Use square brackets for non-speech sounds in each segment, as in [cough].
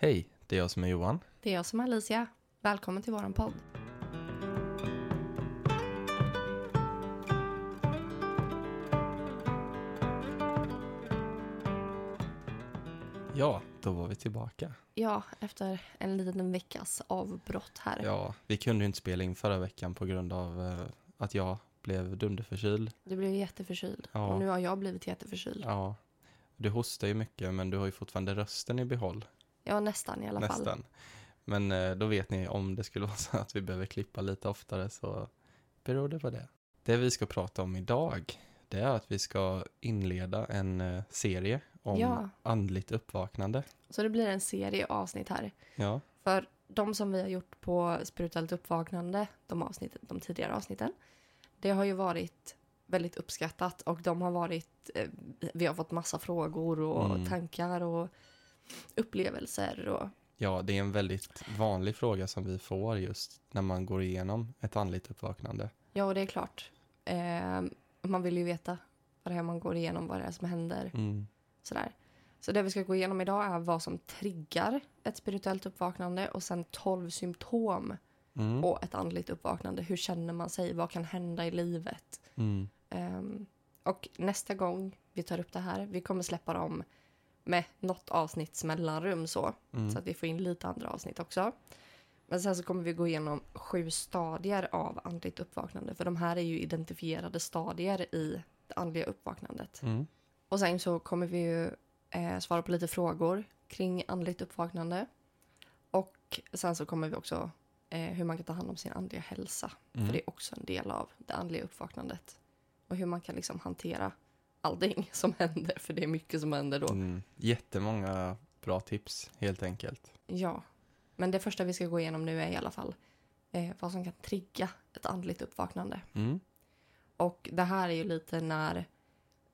Hej, det är jag som är Johan. Det är jag som är Alicia. Välkommen till våran podd. Ja, då var vi tillbaka. Ja, efter en liten veckas avbrott här. Ja, vi kunde ju inte spela in förra veckan på grund av eh, att jag blev dunderförkyld. Du blev jätteförkyld. Ja. Och nu har jag blivit jätteförkyld. Ja, du hostar ju mycket men du har ju fortfarande rösten i behåll. Nästan i alla fall. Nästan. Men eh, då vet ni om det skulle [laughs] vara så att vi behöver klippa lite oftare så beror det på det. Det vi ska prata om idag det är att vi ska inleda en eh, serie om Ja. andligt uppvaknande. Så det blir en serie avsnitt här. Ja, För de som vi har gjort på spirituellt uppvaknande, de, avsnitten, de tidigare avsnitten, det har ju varit väldigt uppskattat och de har varit, eh, vi har fått massa frågor och Mm. tankar och upplevelser och Ja, det är en väldigt vanlig fråga som vi får just när man går igenom ett andligt uppvaknande. Ja, och det är klart. Eh, man vill ju veta vad det är man går igenom, vad det är som händer. Mm. Sådär. Så det vi ska gå igenom idag är vad som triggar ett spirituellt uppvaknande och sen 12 symptom Mm. på ett andligt uppvaknande. Hur känner man sig? Vad kan hända i livet? Mm. Ehm, och nästa gång vi tar upp det här, vi kommer släppa dem med något avsnitts mellanrum så, Mm. så att vi får in lite andra avsnitt också. Men sen så kommer vi gå igenom sju stadier av andligt uppvaknande, för de här är ju identifierade stadier i det andliga uppvaknandet. Mm. Och sen så kommer vi ju eh, svara på lite frågor kring andligt uppvaknande. Och sen så kommer vi också eh, hur man kan ta hand om sin andliga hälsa. Mm. För det är också en del av det andliga uppvaknandet. Och hur man kan liksom hantera allting [laughs] som händer, för det är mycket som händer då. Mm. Jättemånga bra tips, helt enkelt. Ja, men det första vi ska gå igenom nu är i alla fall eh, vad som kan trigga ett andligt uppvaknande. Mm. Och det här är ju lite när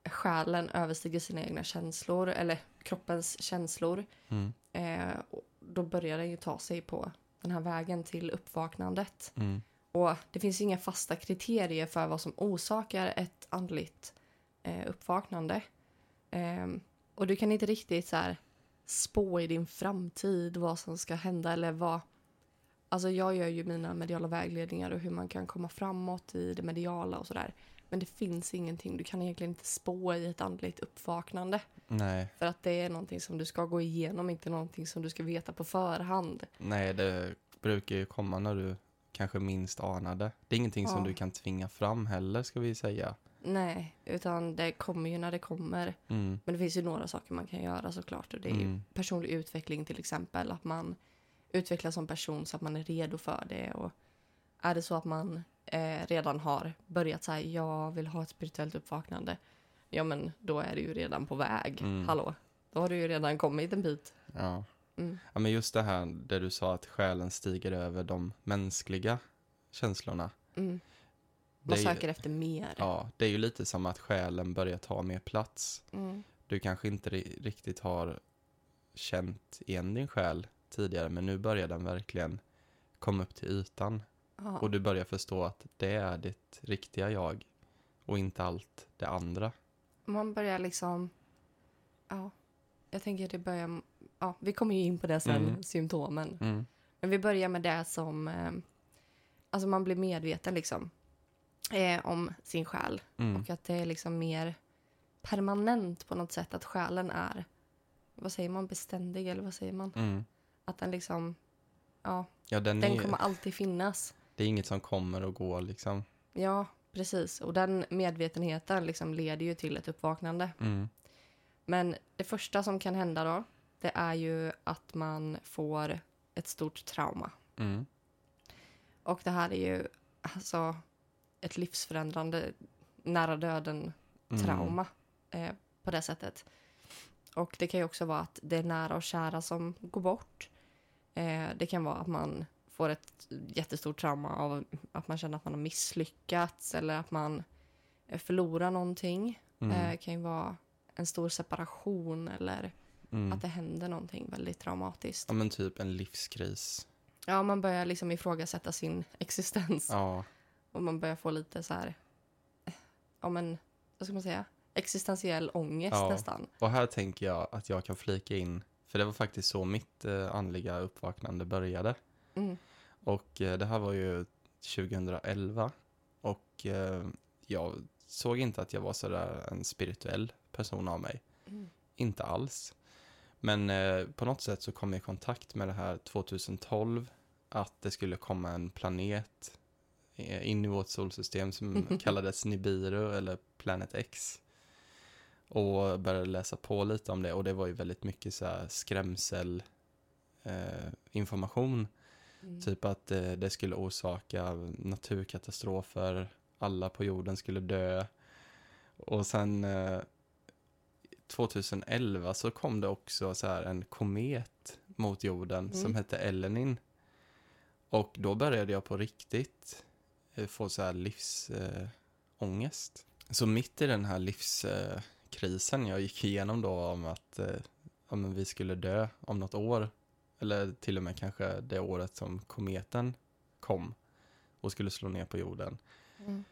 själen överstiger sina egna känslor, eller kroppens känslor. Mm. Eh, då börjar den ju ta sig på den här vägen till uppvaknandet. Mm. Och det finns ju inga fasta kriterier för vad som orsakar ett andligt eh, uppvaknande. Ehm, och du kan inte riktigt så här spå i din framtid vad som ska hända eller vad... Alltså jag gör ju mina mediala vägledningar och hur man kan komma framåt i det mediala och sådär. Men det finns ingenting, du kan egentligen inte spå i ett andligt uppvaknande. Nej, För att det är någonting som du ska gå igenom, inte någonting som du ska veta på förhand. nej, det brukar ju komma när du kanske minst anade. Det är ingenting som Ja. du kan tvinga fram heller, ska vi säga. Nej, utan det kommer ju när det kommer. Mm. Men det finns ju några saker man kan göra såklart. Och det är Mm. personlig utveckling till exempel. Att man utvecklas som person så att man är redo för det. Och är det så att man eh, redan har börjat säga jag vill ha ett spirituellt uppvaknande. Ja men då är du ju redan på väg. Mm. Hallå, då har du ju redan kommit en bit. Ja. Mm. ja, men just det här där du sa att själen stiger över de mänskliga känslorna. Mm. Man är ju- söker efter mer. Ja, det är ju lite som att själen börjar ta mer plats. Mm. Du kanske inte ri- riktigt har känt igen din själ tidigare, men nu börjar den verkligen komma upp till ytan. Ja. Och du börjar förstå att det är ditt riktiga jag och inte allt det andra. Man börjar liksom... Ja, jag tänker det börjar... Ja, vi kommer ju in på det sen, Mm. symptomen. Mm. Men vi börjar med det som... Eh, alltså man blir medveten liksom. Eh, om sin själ. Mm. Och att det är liksom mer permanent på något sätt. Att själen är... Vad säger man? Beständig eller vad säger man? Mm. Att den liksom... Ja, Ja, den, den är, kommer alltid finnas. det är inget som kommer och går liksom. Ja, precis. Och den medvetenheten liksom leder ju till ett uppvaknande. Mm. Men det första som kan hända då, det är ju att man får ett stort trauma. Mm. Och det här är ju alltså ett livsförändrande nära döden Mm. trauma eh, på det sättet. Och det kan ju också vara att det är nära och kära som går bort. Eh, det kan vara att man får ett jättestort trauma av att man känner att man har misslyckats eller att man eh, förlorar någonting. Mm. Eh, det kan ju vara en stor separation eller Mm. att det händer någonting väldigt traumatiskt. Ja, men typ en livskris. Ja, man börjar liksom ifrågasätta sin existens. Ja, Och man börjar få lite så här, ja men, vad ska man säga, existentiell ångest Ja. nästan. och här tänker jag att jag kan flika in, För det var faktiskt så mitt eh, andliga uppvaknande började. Mm. Och eh, det här var ju 2011. Och eh, jag såg inte att jag var sådär en spirituell person av mig. Mm. Inte alls. Men eh, på något sätt så kom jag i kontakt med det här 2012. Att det skulle komma en planet in i vårt solsystem som [laughs] kallades Nibiru eller Planet X. Och började läsa på lite om det och det var ju väldigt mycket så här skrämsel eh, information. Mm. Typ att eh, det skulle orsaka naturkatastrofer, alla på jorden skulle dö. Och sen eh, 2011 så kom det också så här en komet mot jorden som Mm. hette Elenin. Och då började jag på riktigt eh, få så här livsångest. Eh, så mitt i den här livskrisen jag gick igenom då om att eh, men vi skulle dö om något år eller till och med kanske det året som kometen kom och skulle slå ner på jorden. Mm.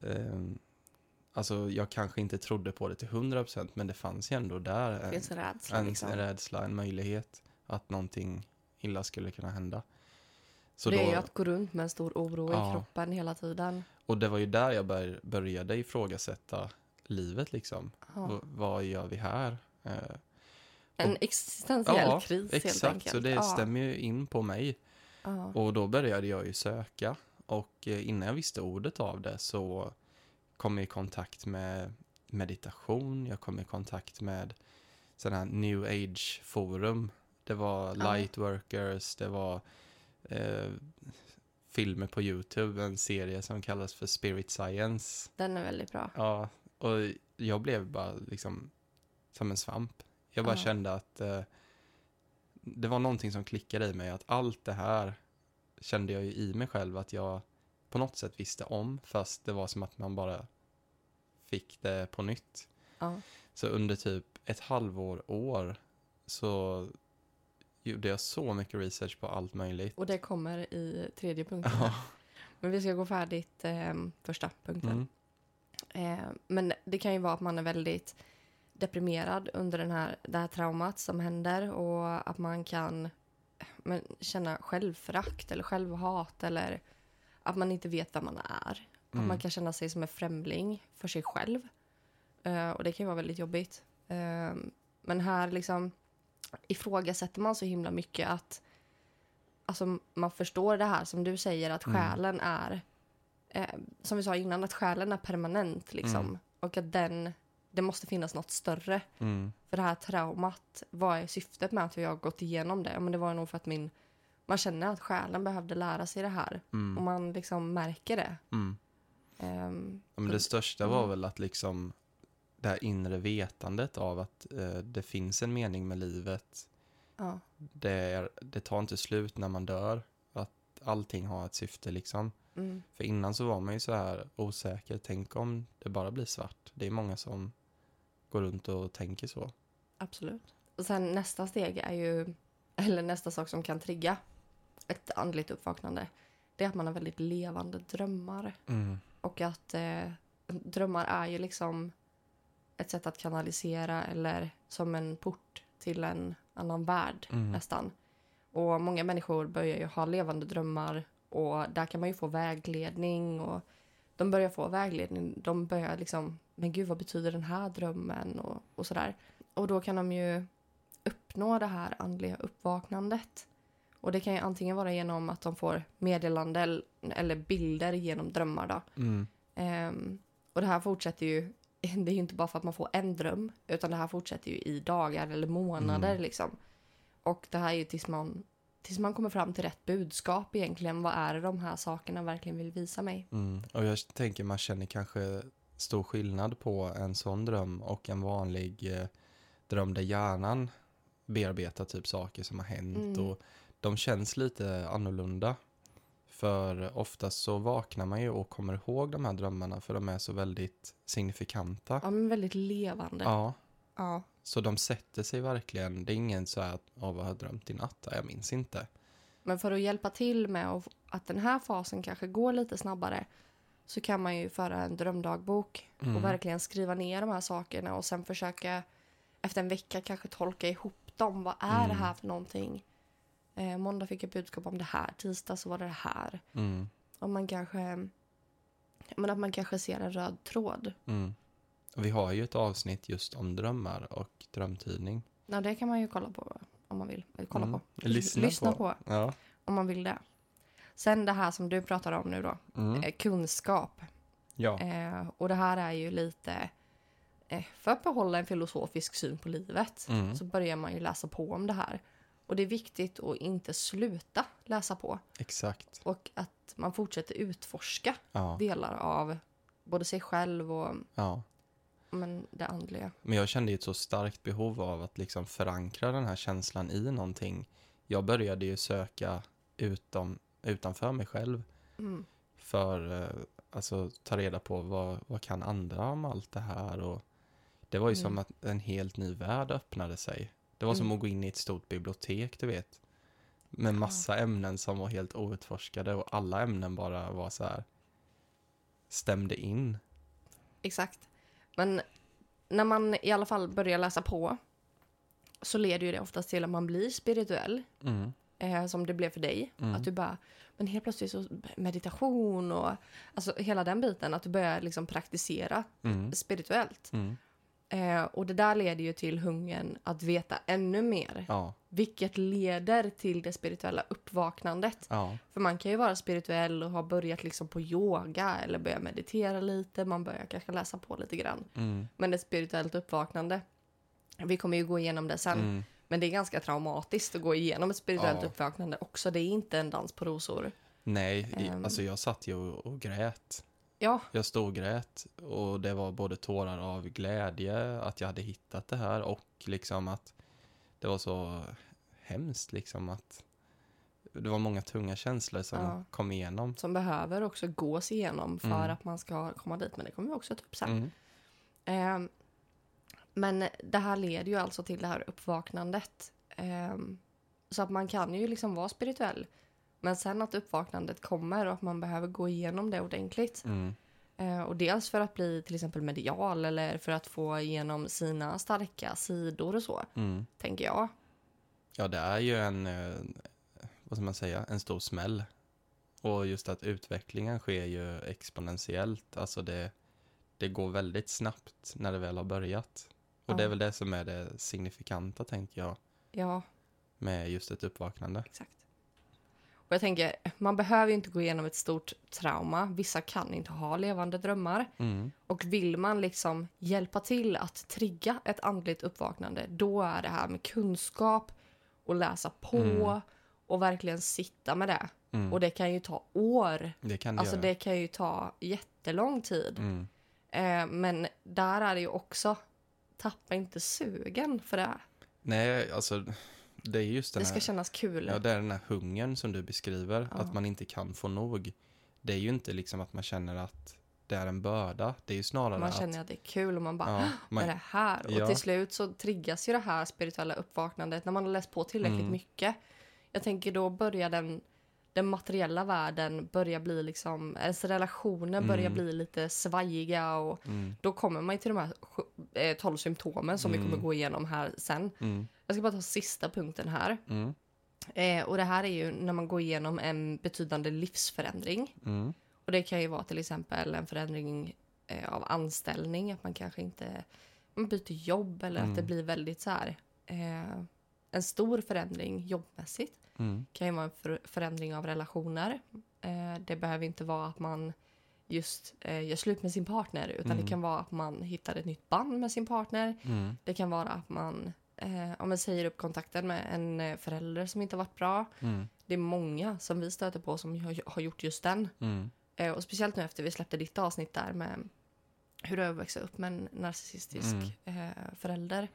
Eh, alltså jag kanske inte trodde på det till 100% men det fanns ju ändå där en, en rädsla en, liksom. en rädsla, en möjlighet att någonting illa skulle kunna hända. Så det är då, ju att gå runt med en stor oro Ja. i kroppen hela tiden. Och det var ju där jag bör, började ifrågasätta livet liksom. Ja. Vad gör vi här? Eh, En och- existentiell ja, kris helt exakt, enkelt. så det ja. stämmer ju in på mig. Och då började jag ju söka och eh, innan jag visste ordet av det så kom jag i kontakt med meditation, jag kom i kontakt med sådana här new age forum. Det var lightworkers, det var eh, filmer på YouTube, en serie som kallas för Spirit Science. Den är väldigt bra. Ja, och jag blev bara liksom som en svamp. Jag bara Ja. kände att eh, det var någonting som klickade i mig, att allt det här kände jag ju i mig själv att jag på något sätt visste om, fast det var som att man bara fick det på nytt. Ja. Så under typ ett halvår, år, så gjorde jag så mycket research på allt möjligt. Och det kommer i tredje punkten. Ja. Men vi ska gå färdigt eh, första punkten. Mm. Eh, men det kan ju vara att man är väldigt deprimerad under den här, det här traumat som händer och att man kan eh, men, känna självförakt eller självhat eller att man inte vet vem man är. Att Mm. man kan känna sig som en främling för sig själv. Eh, och det kan ju vara väldigt jobbigt. Eh, men här liksom ifrågasätter man så himla mycket att alltså, man förstår det här som du säger att Mm. själen är eh, som vi sa innan, att själen är permanent liksom. Mm. Och att den, det måste finnas något större. Mm. För det här traumat, vad är syftet med att jag har gått igenom det? Ja, men det var nog för att min, man känner att själen behövde lära sig det här. Och Mm. man liksom märker det. Mm. Ehm, Ja, men det största var Mm. väl att liksom det här inre vetandet av att eh, det finns en mening med livet. ja, Det, är, det tar inte slut när man dör. Att allting har ett syfte liksom. mm, För innan så var man ju så här osäker. Tänk om det bara blir svart. Det är många som går runt och tänker så. absolut. Och sen nästa steg är ju, eller nästa sak som kan trigga ett andligt uppvaknande. Det är att man har väldigt levande drömmar. Och att eh, drömmar är ju liksom ett sätt att kanalisera eller som en port till en annan värld Mm. nästan. Och många människor börjar ju ha levande drömmar och där kan man ju få vägledning och de börjar få vägledning. De börjar liksom, men gud vad betyder den här drömmen och, och sådär. Och då kan de ju uppnå det här andliga uppvaknandet. Och det kan ju antingen vara genom att de får meddelande eller bilder genom drömmar då. Mm. Ehm, och det här fortsätter ju, [laughs] det är ju inte bara för att man får en dröm, utan det här fortsätter ju i dagar eller månader Mm. liksom. Och det här är ju tills man, tills man kommer fram till rätt budskap egentligen. Vad är det de här sakerna verkligen vill visa mig? Mm. Och jag tänker man känner kanske stor skillnad på en sån dröm och en vanlig eh, dröm där hjärnan bearbetar typ saker som har hänt Mm. och de känns lite annorlunda. För oftast så vaknar man ju och kommer ihåg de här drömmarna för de är så väldigt signifikanta. Ja, men väldigt levande. Ja, Ja. så de sätter sig verkligen. Det är ingen så här att, "Åh, vad har jag drömt i natt? Ja, Jag minns inte. Men för att hjälpa till med att- den här fasen kanske går lite snabbare så kan man ju föra en drömdagbok Mm. och verkligen skriva ner de här sakerna och sen försöka efter en vecka kanske tolka ihop bråttom. Vad är det Mm. här för någonting? Eh, måndag fick jag budskap om det här. Tisdag så var det det här. Mm. Och man kanske... Men att man kanske ser en röd tråd. Mm. Vi har ju ett avsnitt just om drömmar och drömtidning. Ja, det kan man ju kolla på om man vill. Eller kolla Mm. på. Lyssna, Lyssna på. på. Ja. om man vill det. Sen det här som du pratar om nu då. Mm. Eh, kunskap. Ja. Eh, och det här är ju lite... Eh, för att behålla en filosofisk syn på livet Mm. så börjar man ju läsa på om det här. Och det är viktigt att inte sluta läsa på. Exakt. Och att man fortsätter utforska Ja. delar av både sig själv och ja. men, det andliga. Men jag kände ett så starkt behov av att liksom förankra den här känslan i någonting. Jag började ju söka utom, utanför mig själv Mm. för eh, alltså ta reda på vad, vad kan andra om allt det här och det var ju Mm. som att en helt ny värld öppnade sig. Det var som Mm. att gå in i ett stort bibliotek, du vet. Med massa ämnen som var helt outforskade och alla ämnen bara var så här stämde in. Exakt. Men när man i alla fall börjar läsa på så leder ju det oftast till att man blir spirituell. Mm. Eh, som det blev för dig. Mm. Att du bara, men helt plötsligt så meditation och alltså hela den biten. Att du börjar liksom praktisera Mm. spirituellt. Eh, och det där leder ju till hungern att veta ännu mer. Ja, Vilket leder till det spirituella uppvaknandet. ja, För man kan ju vara spirituell och ha börjat liksom på yoga eller börja meditera lite. Man börjar kanske läsa på lite grann. mm. Men ett spirituellt uppvaknande. Vi kommer ju gå igenom det sen. Mm. Men det är ganska traumatiskt att gå igenom ett spirituellt Ja. uppvaknande också. Det är inte en dans på rosor. Nej, Ehm. alltså jag satt ju och, och grät. Ja, Jag storgrät och det var både tårar av glädje att jag hade hittat det här och liksom att det var så hemskt liksom att det var många tunga känslor som Ja. kom igenom. som behöver också gås igenom för Mm. att man ska komma dit. Men det kommer vi också ta upp sen. Mm. Ehm, men det här leder ju alltså till det här uppvaknandet. Ehm, så att man kan ju liksom vara spirituell. Men sen att uppvaknandet kommer och att man behöver gå igenom det ordentligt. Mm. Eh, och dels för att bli till exempel medial eller för att få igenom sina starka sidor och så, Mm. tänker jag. Ja, det är ju en, eh, vad ska man säga, en stor smäll. Och just att utvecklingen sker ju exponentiellt. Alltså det, det går väldigt snabbt när det väl har börjat. Och det är Ja. väl det som är det signifikanta, tänker jag, Ja, med just ett uppvaknande. exakt. Och jag tänker, man behöver inte gå igenom ett stort trauma. Vissa kan inte ha levande drömmar. Mm. Och vill man liksom hjälpa till att trigga ett andligt uppvaknande, då är det här med kunskap och läsa på Mm. och verkligen sitta med det. Mm. Och det kan ju ta år. det kan det Alltså göra. det kan ju ta jättelång tid. Mm. Eh, men där är det ju också, tappa inte sugen för det. Nej, alltså det är just den Det ska här, kännas kul. ja, det är den här hungern som du beskriver, Ja. att man inte kan få nog. Det är ju inte liksom att man känner att det är en börda, det är ju snarare man att... känner att det är kul och man bara, ja, man, det här? Och Ja. till slut så triggas ju det här spirituella uppvaknandet när man har läst på tillräckligt Mm. mycket. Jag tänker då börjar den, den materiella världen börja bli liksom, ens relationer börjar Mm. bli lite svajiga och mm, då kommer man ju till de här eh, 12 symptomen som vi Mm. kommer gå igenom här sen. mm, Jag ska bara ta sista punkten här. mm, Eh, och det här är ju när man går igenom en betydande livsförändring. mm, Och det kan ju vara till exempel en förändring eh, av anställning, att man kanske inte man byter jobb eller att det Mm. blir väldigt så här eh, en stor förändring jobbmässigt. mm, kan ju vara en för, förändring av relationer. Eh, det behöver inte vara att man just eh, gör slut med sin partner utan Mm. det kan vara att man hittar ett nytt band med sin partner. mm, Det kan vara att man eh, om man säger upp kontakten med en eh, förälder som inte har varit bra. mm, Det är många som vi stöter på som har, har gjort just den. mm, Eh, och speciellt nu efter vi släppte ditt avsnitt där med hur det är att växa upp med en narcissistisk eh, förälder.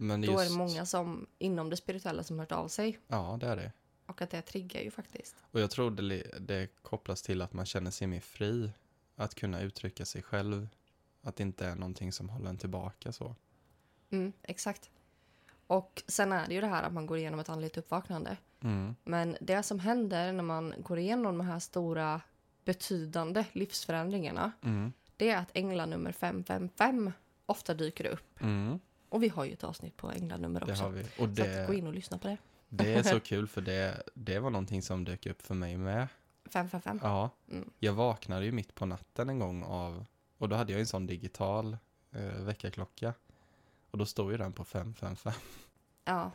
Men Då just, är det många som inom det spirituella som hört av sig. Ja, det är det. Och att det triggar ju faktiskt. Och jag tror det, det kopplas till att man känner sig mer fri. Att kunna uttrycka sig själv. Att det inte är någonting som håller en tillbaka så. Mm, exakt. Och sen är det ju det här att man går igenom ett andligt uppvaknande. Mm, Men det som händer när man går igenom de här stora betydande livsförändringarna mm, det är att ängla nummer 555 ofta dyker upp. mm, Och vi har ju ett avsnitt på änglanummer Det också. har vi. Och Så att gå det, in och lyssna på det. det är så [laughs] kul för det, det var någonting som dök upp för mig med. 555. Ja, Mm. jag vaknade ju mitt på natten en gång av, och då hade jag en sån digital eh, väckarklocka. Och då stod ju den på 555. Ja.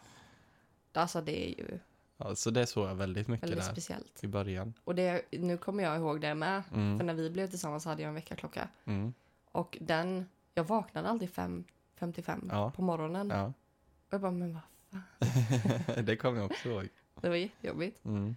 Alltså det är ju Ja, så det såg jag väldigt mycket väldigt där speciellt. i början. Och det, nu kommer jag ihåg det med. För Mm, när vi blev tillsammans hade jag en väckarklocka. mm, Och den, jag vaknade alltid 5.55 Ja. på morgonen. ja, Och jag bara, men vad fan. [laughs] det kommer jag också ihåg. Det var jättejobbigt. Mm,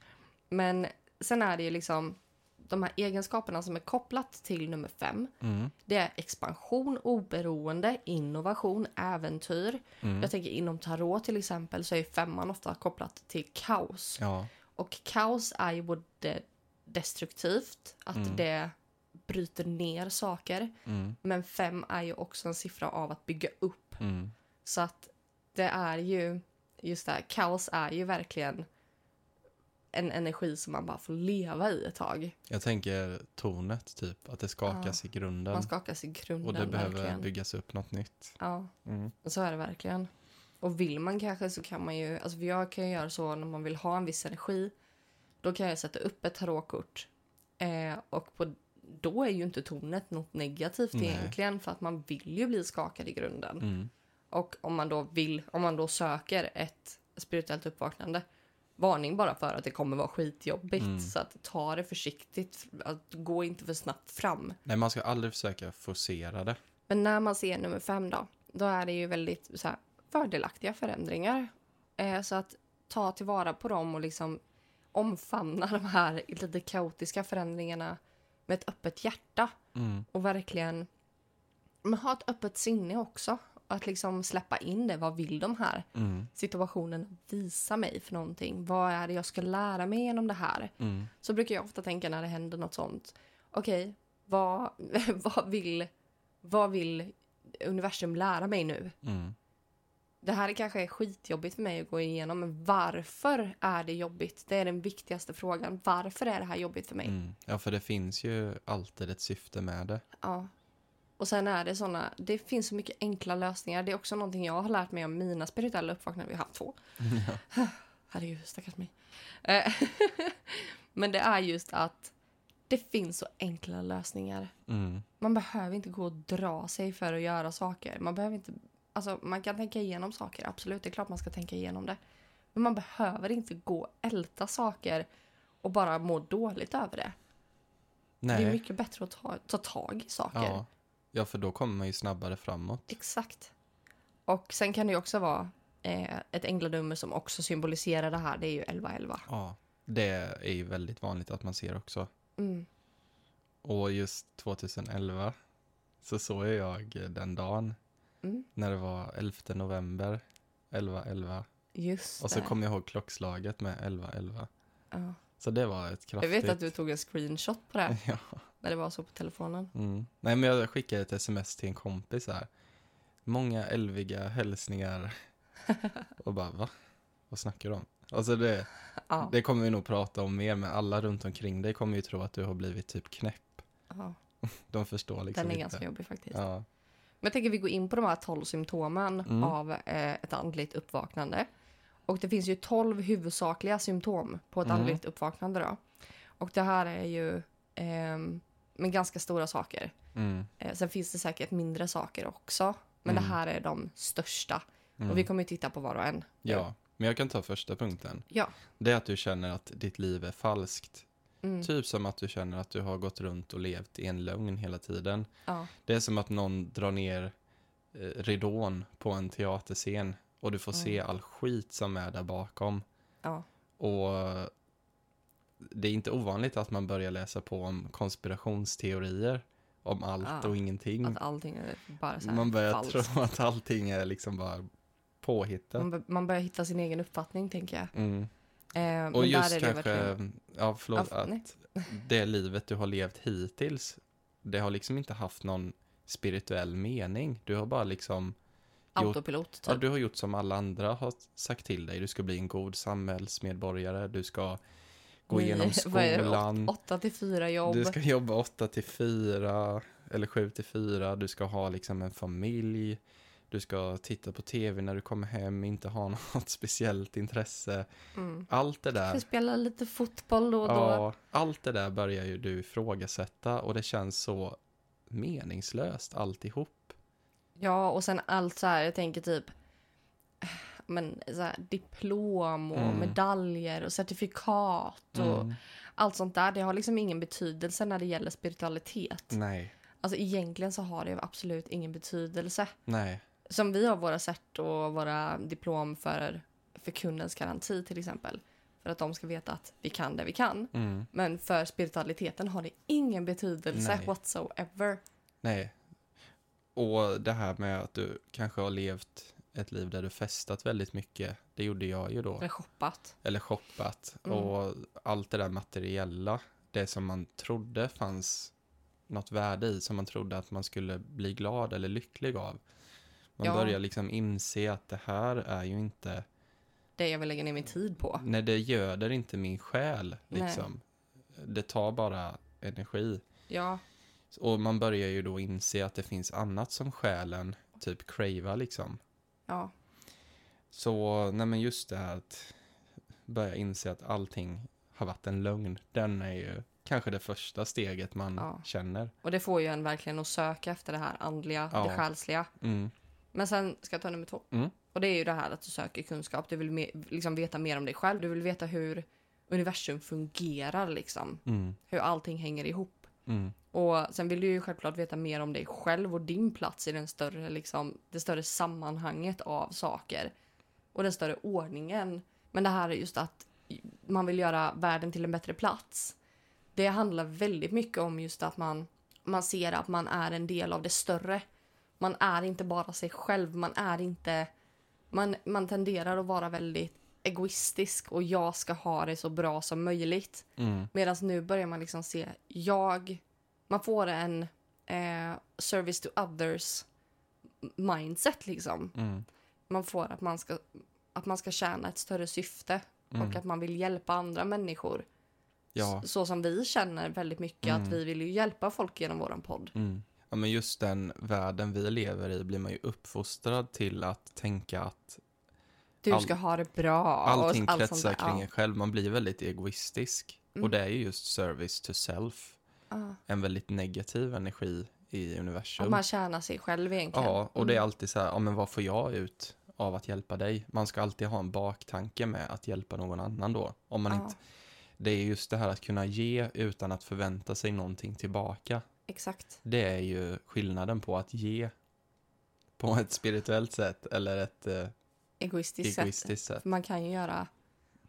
Men sen är det ju liksom de här egenskaperna som är kopplat till nummer fem. mm, Det är expansion, oberoende, innovation, äventyr. mm. Jag tänker inom tarot till exempel så är femman ofta kopplat till kaos. Ja, Och kaos är ju både destruktivt, att Mm. det bryter ner saker. mm, Men fem är ju också en siffra av att bygga upp. mm, Så att det är ju, just det här, kaos är ju verkligen en energi som man bara får leva i ett tag. Jag tänker tornet, typ. Att det skakas i grunden. Man skakas i grunden och det behöver verkligen. byggas upp något nytt. Ja, Mm. så är det verkligen. Och vill man kanske så kan man ju, alltså jag kan ju göra så när man vill ha en viss energi. Då kan jag sätta upp ett tarotkort. Eh, och på, då är ju inte tornet något negativt Nej. egentligen för att man vill ju bli skakad i grunden. Mm. Och om man då vill, om man då söker ett spirituellt uppvaknande, varning bara för att det kommer vara skitjobbigt. Mm. Så att ta det försiktigt, att gå inte för snabbt fram. Nej, man ska aldrig försöka forcera det. Men när man ser nummer fem då, då är det ju väldigt så här, fördelaktiga förändringar. Eh, så att ta tillvara på dem och liksom omfamna de här lite kaotiska förändringarna med ett öppet hjärta. Mm. Och verkligen men ha ett öppet sinne också. Att liksom släppa in det. Vad vill de här Mm. situationen visa mig för någonting? Vad är det jag ska lära mig genom det här? Mm. Så brukar jag ofta tänka när det händer något sånt. Okej, vad, [laughs] vad, vill, vad vill universum lära mig nu? Mm. Det här kanske är skitjobbigt för mig att gå igenom, men varför är det jobbigt? Det är den viktigaste frågan. Varför är det här jobbigt för mig? Mm. Ja, för det finns ju alltid ett syfte med det. Ja. Och sen är det såna, det finns så mycket enkla lösningar. Det är också någonting jag har lärt mig om mina spirituella uppvaknanden. Vi har haft två. [laughs] [sighs] Herregud, stackars mig. Eh, [laughs] Men det är just att det finns så enkla lösningar. Mm. Man behöver inte gå och dra sig för att göra saker. Man behöver inte, alltså man kan tänka igenom saker, absolut. Det är klart man ska tänka igenom det. Men man behöver inte gå och älta saker och bara må dåligt över det. Det är Nej. mycket bättre att ta, ta tag i saker. Ja. ja, för då kommer man ju snabbare framåt. Exakt. Och sen kan det ju också vara eh, ett änglanummer som också symboliserar det här. Det är ju 1111. Ja. Det är ju väldigt vanligt att man ser också. Mm. Och just 2011 så såg jag den dagen Mm. när det var 11 november 11.11. Just Och så det. kom jag ihåg klockslaget med 11.11. ja. Så det var ett Jag kraftigt... vet att du tog en screenshot på det. [laughs] Ja. När det var så på telefonen. Mm. Nej, men jag skickade ett sms till en kompis här. Många älviga hälsningar. [laughs] Och bara, va? Vad snackar du om? Alltså det, Ja. det kommer vi nog prata om mer, men alla runt omkring dig kommer ju tro att du har blivit typ knäpp. ja. [laughs] De förstår liksom Den är inte. ganska jobbig faktiskt. Ja. Men jag tänker vi går in på de här 12 symptomen Mm. av eh, ett andligt uppvaknande. Och det finns ju 12 huvudsakliga symptom på ett Mm. andligt uppvaknande då. Och det här är ju ehm, men ganska stora saker. Mm. Eh, sen finns det säkert mindre saker också. Men Mm. det här är de största. Mm. Och vi kommer ju titta på var och en. Ja, men jag kan ta första punkten. Ja. Det är att du känner att ditt liv är falskt. Mm. Typ som att du känner att du har gått runt och levt i en lögn hela tiden. Ja. Det är som att någon drar ner eh, ridån på en teaterscen och du får se all skit som är där bakom. Ja. Och det är inte ovanligt att man börjar läsa på om konspirationsteorier om allt Ja. och ingenting. Att allting är bara så Man börjar falskt. tro att allting är liksom bara påhittat. Man, man börjar hitta sin egen uppfattning, tänker jag. Mm. Eh, Och just kanske, verkligen... ja förlåt, Ja, nej. att [laughs] det livet du har levt hittills, det har liksom inte haft någon spirituell mening. Du har bara liksom, gjort, Autopilot, typ. ja, du har gjort som alla andra har sagt till dig. Du ska bli en god samhällsmedborgare, du ska gå Ni- igenom [laughs] skolan, åt- Åtta till fyra jobb. du ska jobba åtta till fyra eller sju till fyra, du ska ha liksom en familj, Du ska titta på tv när du kommer hem, inte ha [laughs] något speciellt intresse. Mm. Allt det Ska där, spela lite fotboll då och då. ja, allt det där börjar ju du ifrågasätta och det känns så meningslöst alltihop. Ja, och sen allt så här, jag tänker typ men så här, diplom och Mm. medaljer och certifikat och Mm. allt sånt där. Det har liksom ingen betydelse när det gäller spiritualitet. Nej, Alltså egentligen så har det absolut ingen betydelse. nej, Som vi har våra cert och våra diplom för, för kundens garanti till exempel. För att de ska veta att vi kan det vi kan. mm. Men för spiritualiteten har det ingen betydelse Nej. whatsoever. nej. Och det här med att du kanske har levt ett liv där du festat väldigt mycket, det gjorde jag ju då. Eller shoppat. eller shoppat Mm. och allt det där materiella, det som man trodde fanns något värde i, som man trodde att man skulle bli glad eller lycklig av. Man Ja. börjar liksom inse att det här är ju inte, Det jag vill lägga ner min tid på. nej det göder inte min själ Nej. liksom. Det tar bara energi. Ja, Och man börjar ju då inse att det finns annat som själen typ cravar liksom. ja, Så, nej men just det här att börja inse att allting har varit en lögn. Den är ju kanske det första steget man Ja. känner. och det får ju en verkligen att söka efter det här andliga, Ja. det själsliga. Mm. Men sen ska jag ta nummer två. Mm. Och det är ju det här att du söker kunskap. Du vill me- liksom veta mer om dig själv. Du vill veta hur universum fungerar liksom. Mm. Hur allting hänger ihop. Mm. Och sen vill du ju självklart veta mer om dig själv och din plats i den större, liksom, det större sammanhanget av saker. Och den större ordningen. Men det här är just att man vill göra världen till en bättre plats. Det handlar väldigt mycket om just att man, man ser att man är en del av det större. Man är inte bara sig själv, man är inte... Man, man tenderar att vara väldigt egoistisk och jag ska ha det så bra som möjligt. Mm. Medan nu börjar man liksom se, jag... Man får en eh, service to others mindset liksom. Mm. Man får att man ska, att man ska tjäna ett större syfte Mm. och att man vill hjälpa andra människor. Ja. Så som vi känner väldigt mycket att Mm. vi vill ju hjälpa folk genom våran podd. Mm. Ja, men just den världen vi lever i blir man ju uppfostrad till att tänka att Du All- ska ha det bra. och allting allt sånt kretsar där. kring en själv. Man blir väldigt egoistisk. Mm. Och det är ju just service to self. Ja. En väldigt negativ energi i universum. Att man tjänar sig själv egentligen. Ja, och det är Mm. alltid så här, ja men vad får jag ut av att hjälpa dig? Man ska alltid ha en baktanke med att hjälpa någon annan då. Om man Ja, inte, det är just det här att kunna ge utan att förvänta sig någonting tillbaka. Exakt. Det är ju skillnaden på att ge på ett spirituellt sätt eller ett eh, Egoistiskt, sätt. egoistiskt sätt. För man kan ju göra...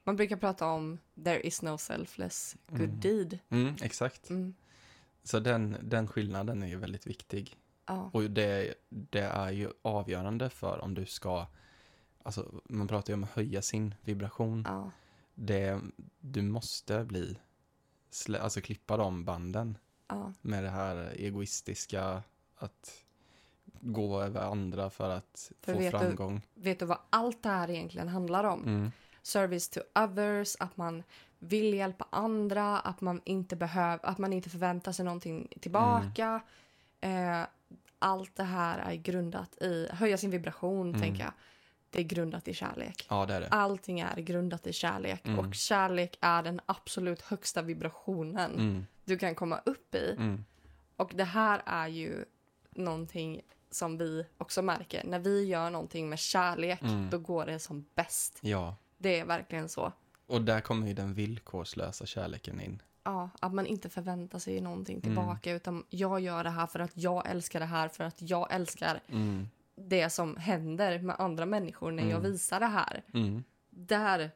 Man brukar prata om there is no selfless good Mm. deed. Mm, exakt. Mm. Så den, den skillnaden är ju väldigt viktig. Ja. Och det, det är ju avgörande för om du ska, alltså man pratar ju om att höja sin vibration. Ja. det, du måste bli, alltså klippa de banden Ja. med det här egoistiska, att gå över andra för att För få vet du- framgång. Vet du vad allt det här egentligen handlar om? Mm. Service to others, att man vill hjälpa andra, att man inte behöver, att man inte förväntar sig någonting tillbaka. Mm. Eh, allt det här är grundat i, höja sin vibration Mm. tänker jag. Det är grundat i kärlek. Ja, det är det. Allting är grundat i kärlek Mm. och kärlek är den absolut högsta vibrationen Mm. du kan komma upp i. Mm. Och det här är ju någonting som vi också märker. När vi gör någonting med kärlek, Mm. då går det som bäst. Ja, Det är verkligen så. och där kommer ju den villkorslösa kärleken in. Ja, att man inte förväntar sig någonting Mm. tillbaka utan jag gör det här för att jag älskar det här för att jag älskar Mm. Det som händer med andra människor när jag Mm. visar det här. Mm. Där,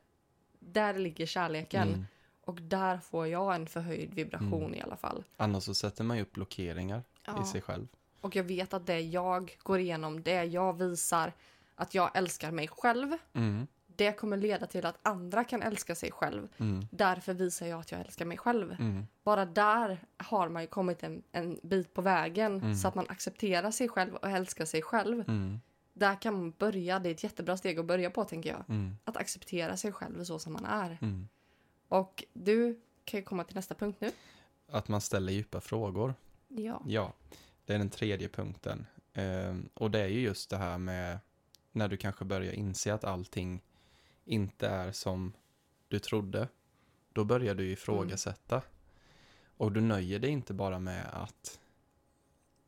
där ligger kärleken Mm. och där får jag en förhöjd vibration Mm. i alla fall. Annars så sätter man ju upp blockeringar Ja. i sig själv. Och jag vet att det jag går igenom, det jag visar att jag älskar mig själv, Mm. Det kommer leda till att andra kan älska sig själv. Mm. Därför visar jag att jag älskar mig själv. Mm. Bara där har man ju kommit en, en bit på vägen Mm. så att man accepterar sig själv och älskar sig själv. Mm. Där kan man börja, det är ett jättebra steg att börja på tänker jag. Mm. Att acceptera sig själv så som man är. Mm. Och du kan ju komma till nästa punkt nu. Att man ställer djupa frågor. Ja. Ja, det är den tredje punkten. Ehm, och det är ju just det här med när du kanske börjar inse att allting inte är som du trodde. Då börjar du ifrågasätta. ifrågasätta. Och du nöjer dig inte bara med att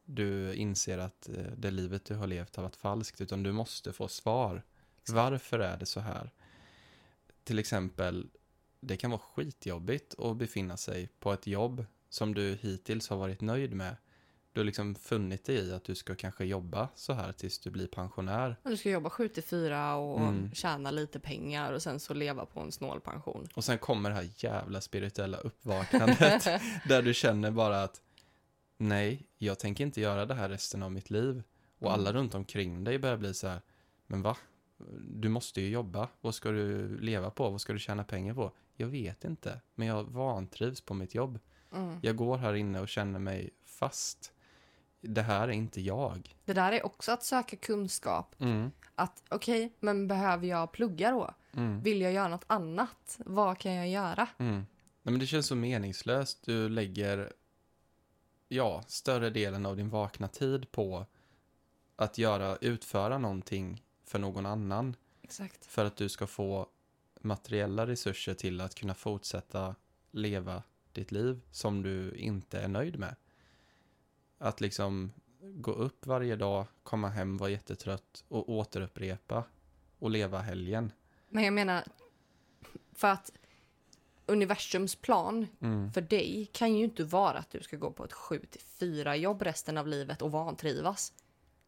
du inser att eh, det livet du har levt har varit falskt, utan du måste få svar. Varför är det så här? Till exempel, det kan vara skitjobbigt att befinna sig på ett jobb som du hittills har varit nöjd med. Du har liksom funnit dig i att du ska kanske jobba så här tills du blir pensionär. Du ska jobba 7 till 4 och Mm. tjäna lite pengar och sen så leva på en snål pension. Och sen kommer det här jävla spirituella uppvaknandet [laughs] där du känner bara att nej, jag tänker inte göra det här resten av mitt liv. Och alla runt omkring dig börjar bli så här, men va? Du måste ju jobba. Vad ska du leva på? Vad ska du tjäna pengar på? Jag vet inte, men jag vantrivs på mitt jobb. Mm. Jag går här inne och känner mig fast. Det här är inte jag. Det där är också att söka kunskap. Mm. Att okej, men behöver jag plugga då? Mm. Vill jag göra något annat? Vad kan jag göra? Mm. Nej, men det känns så meningslöst. Du lägger ja, större delen av din vakna tid på att göra, utföra någonting för någon annan Exakt. för att du ska få materiella resurser till att kunna fortsätta leva ditt liv som du inte är nöjd med. Att liksom gå upp varje dag, komma hem, vara jättetrött och återupprepa och leva helgen. Men jag menar, för att universums plan Mm. för dig kan ju inte vara att du ska gå på ett 7 till 4 jobb resten av livet och vantrivas.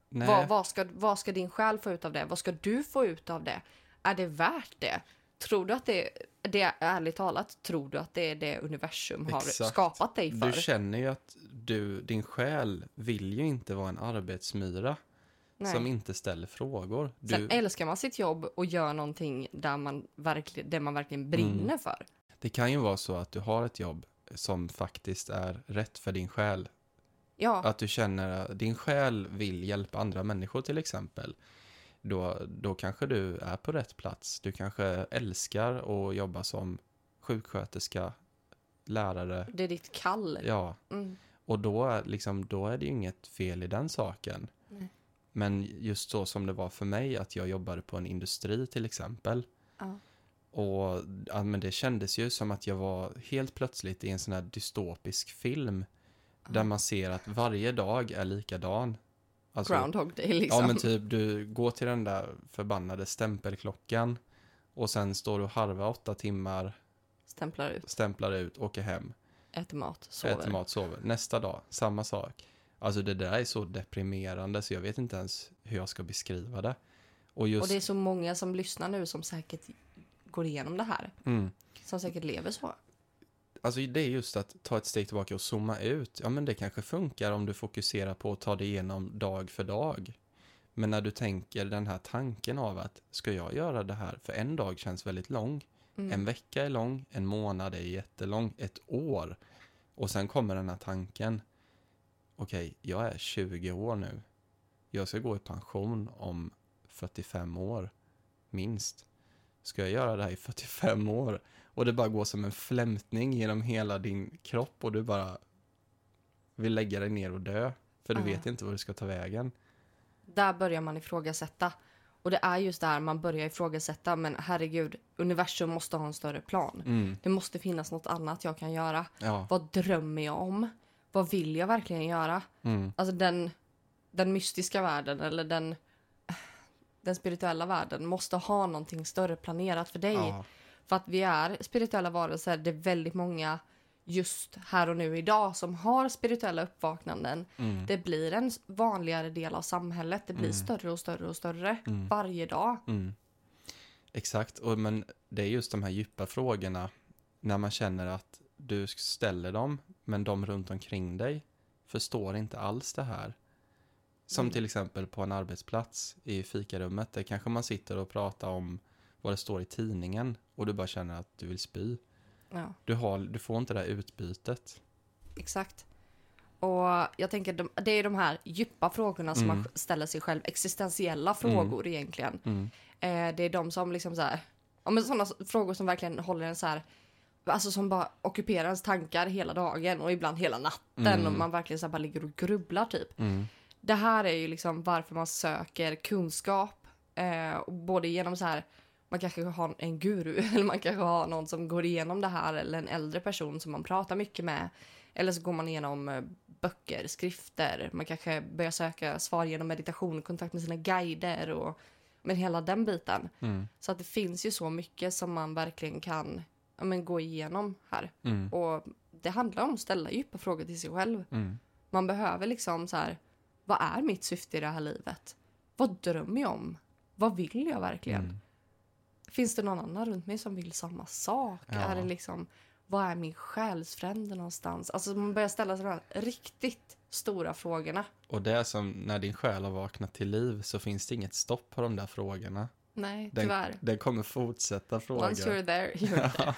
Nej. Vad, vad, ska, vad ska din själ få ut av det? Vad ska du få ut av det? Är det värt det? Tror du att det, det är ärligt talat, tror du att det är det universum har Exakt. skapat dig för? Du känner ju att du, din själ vill ju inte vara en arbetsmyra Nej. som inte ställer frågor. Sen Du, älskar man sitt jobb och gör någonting där man verkligen, det man verkligen brinner Mm. för. det kan ju vara så att du har ett jobb som faktiskt är rätt för din själ. Ja, Att du känner att din själ vill hjälpa andra människor till exempel. Då, då kanske du är på rätt plats. Du kanske älskar att jobba som sjuksköterska, lärare. det är ditt kall. Ja, Mm. Och då, är liksom, då är det ju inget fel i den saken. Nej. Men just så som det var för mig, att jag jobbade på en industri till exempel. Ja. Och ja, men det kändes ju som att jag var helt plötsligt i en sån här dystopisk film. Där man ser att varje dag är likadan. Alltså, Groundhog day liksom. Ja men typ du går till den där förbannade stämpelklockan. Och sen står du och harvar åtta timmar, Stämplar ut, stämplar ut, åker hem. äter mat, sover. Äter mat, sover. Nästa dag, samma sak. Alltså det där är så deprimerande så jag vet inte ens hur jag ska beskriva det. Och just... Och det är så många som lyssnar nu som säkert går igenom det här. mm, Som säkert lever så. Alltså det är just att ta ett steg tillbaka och zooma ut. Ja men det kanske funkar om du fokuserar på att ta det igenom dag för dag. Men när du tänker den här tanken av att ska jag göra det här? För en dag känns väldigt lång. Mm. En vecka är lång, en månad är jättelång, ett år. Och sen kommer den här tanken. Okej, jag är 20 år nu. Jag ska gå i pension om 45 år, minst. Ska jag göra det här i 45 år? Och det bara går som en flämtning genom hela din kropp och du bara vill lägga dig ner och dö. För du Ja. vet inte var du ska ta vägen. Där börjar man ifrågasätta. Och det är just där man börjar ifrågasätta. Men herregud, universum måste ha en större plan. Mm, Det måste finnas något annat jag kan göra. ja. Vad drömmer jag om? Vad vill jag verkligen göra? Mm, Alltså den, den mystiska världen eller den, den spirituella världen måste ha någonting större planerat för dig. ja. För att vi är spirituella varelser. Det är väldigt många just här och nu idag som har spirituella uppvaknanden. Mm, Det blir en vanligare del av samhället. Det blir större och större och större Mm. varje dag. Mm. Exakt, och, men det är just de här djupa frågorna när man känner att du ställer dem, men de runt omkring dig förstår inte alls det här. Som Mm. till exempel på en arbetsplats i fikarummet, där kanske man sitter och pratar om vad det står i tidningen och du bara känner att du vill spy. Ja, Du, har, du får inte det här utbytet. exakt. Och jag tänker de, det är de här djupa frågorna som Mm. man ställer sig själv. Existentiella frågor egentligen. Mm. Eh, det är de som liksom så här, ja men sådana frågor som verkligen håller en så här, alltså som bara ockuperar ens tankar hela dagen och ibland hela natten Mm. och man verkligen så bara ligger och grubblar typ. Mm. det här är ju liksom varför man söker kunskap. Eh, både genom så här, man kanske har en guru [laughs] eller man kanske har någon som går igenom det här eller en äldre person som man pratar mycket med. Eller så går man igenom eh, böcker, skrifter, man kanske börjar söka svar genom meditation, kontakt med sina guider och men hela den biten. Mm. Så att det finns ju så mycket som man verkligen kan ja, men, gå igenom här. Mm. Och det handlar om att ställa djupa frågor till sig själv. Mm. Man behöver liksom så här, vad är mitt syfte i det här livet? Vad drömmer jag om? Vad vill jag verkligen? Finns det någon annan runt mig som vill samma sak? Ja. Är det liksom, vad är min själsfrände någonstans? Alltså man börjar ställa sig de här riktigt stora frågorna. Och det är som när din själ har vaknat till liv så finns det inget stopp på de där frågorna. Nej, Den, tyvärr. den kommer fortsätta fråga. Once you're there, you're [laughs] there.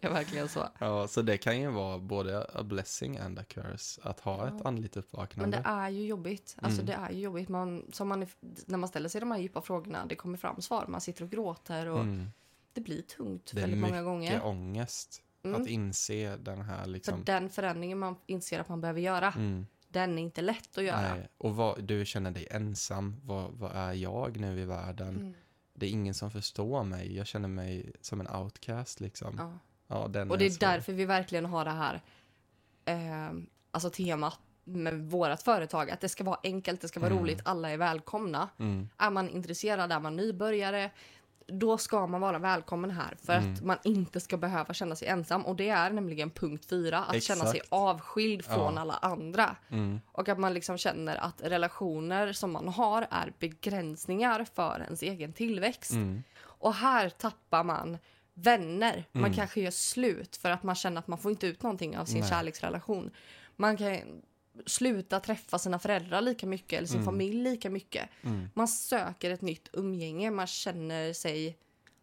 Det är verkligen så. Ja, så det kan ju vara både a blessing and a curse att ha ett andligt Men uppvaknande. det är ju jobbigt. Alltså Mm. det är ju jobbigt. Man, som man, när man ställer sig de här djupa frågorna, det kommer fram svar. Man sitter och gråter och Mm. det blir tungt Det är väldigt många mycket gånger. ångest Mm. att inse den här För liksom... den förändringen man inser att man behöver göra, Mm. den är inte lätt att göra. Nej. Och vad, du känner dig ensam. Vad, vad är jag nu i världen? Mm. Det är ingen som förstår mig. Jag känner mig som en outcast liksom. Ja, Ja. den Och det är svår. därför vi verkligen har det här eh, alltså temat med vårt företag. Att det ska vara enkelt, det ska vara Mm. roligt, alla är välkomna. Mm. Är man intresserad, är man nybörjare, då ska man vara välkommen här för Mm. att man inte ska behöva känna sig ensam. Och det är nämligen punkt fyra, att känna sig Exakt. avskild från Ja. alla andra. Mm. Och att man liksom känner att relationer som man har är begränsningar för ens egen tillväxt. Mm. Och här tappar man vänner. Man Mm. kanske gör slut för att man känner att man får inte ut någonting av sin Nej. kärleksrelation. Man kan sluta träffa sina föräldrar lika mycket eller sin Mm. familj lika mycket. Mm. Man söker ett nytt umgänge. Man känner sig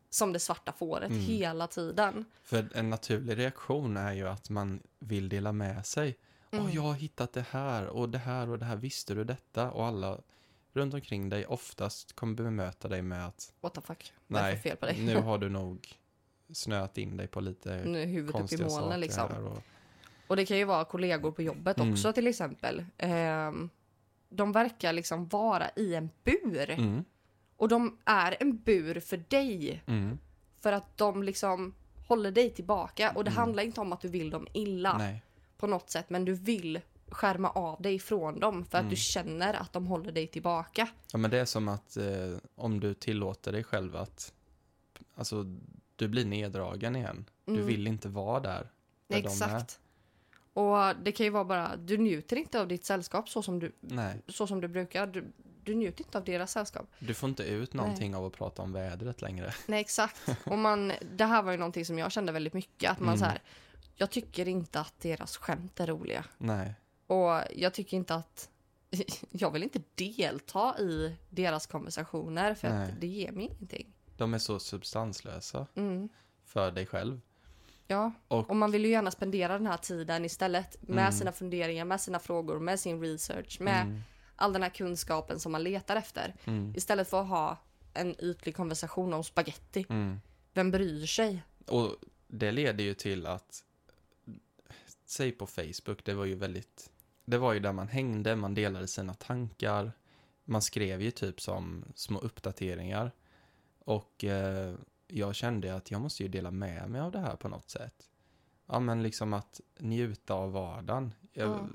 som det svarta fåret Mm. hela tiden. För en naturlig reaktion är ju att man vill dela med sig. Mm. jag har hittat det här och det här och det här. Visste du detta? Och alla runt omkring dig oftast kommer bemöta dig med att What the fuck? Nej, fel på dig? nu [laughs] har du nog snöat in dig på lite huvudet upp i konstiga saker molnen liksom. här. Och, Och det kan ju vara kollegor på jobbet Mm. också till exempel. Ehm, de verkar liksom vara i en bur. mm, Och de är en bur för dig. mm, För att de liksom håller dig tillbaka. Och det Mm. handlar inte om att du vill dem illa nej, på något sätt. Men du vill skärma av dig från dem för att Mm. du känner att de håller dig tillbaka. ja, men det är som att eh, om du tillåter dig själv att alltså, du blir neddragen igen. Du Mm. vill inte vara där. där de. Exakt. Och det kan ju vara bara, du njuter inte av ditt sällskap så som du, Nej, så som du brukar. Du, du njuter inte av deras sällskap. du får inte ut någonting av att prata om vädret längre. Nej, exakt. [laughs] Och man, det här var ju någonting som jag kände väldigt mycket. Att man Mm. så här, jag tycker inte att deras skämt är roliga. Nej, Och jag tycker inte att... [laughs] Jag vill inte delta i deras konversationer för Nej. att det ger mig ingenting. De är så substanslösa Mm. för dig själv. Ja, Och, och man vill ju gärna spendera den här tiden istället med Mm. sina funderingar, med sina frågor, med sin research, med mm, all den här kunskapen som man letar efter. mm, Istället för att ha en ytlig konversation om spaghetti. mm. Vem bryr sig? Och det leder ju till att, säg på Facebook, det var ju väldigt, det var ju där man hängde, man delade sina tankar, man skrev ju typ som små uppdateringar. Och eh, jag kände att jag måste ju dela med mig av det här på något sätt. Ja, men liksom att njuta av vardagen. Jag, Ja.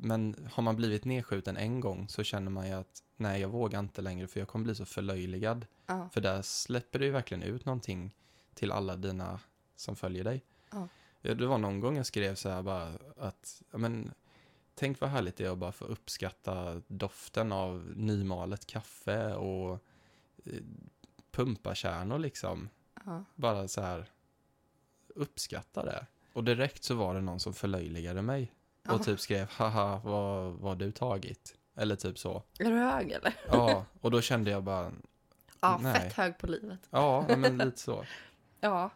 Men har man blivit nedskjuten en gång så känner man ju att nej, jag vågar inte längre för jag kommer bli så förlöjligad. Ja. För där släpper du ju verkligen ut någonting till alla dina som följer dig. Ja, det var någon gång jag skrev så här bara att, men, tänk vad härligt det är att bara få uppskatta doften av nymalet kaffe och eh, pumpakärnor liksom. Ja. Bara så här, uppskatta det. Och direkt så var det någon som förlöjligade mig. Ja. Och typ skrev, haha, vad vad du tagit? Eller typ så. Är du hög eller? Ja, och då kände jag bara, Ja, Nej. fett hög på livet. ja, men lite så. [laughs] Ja.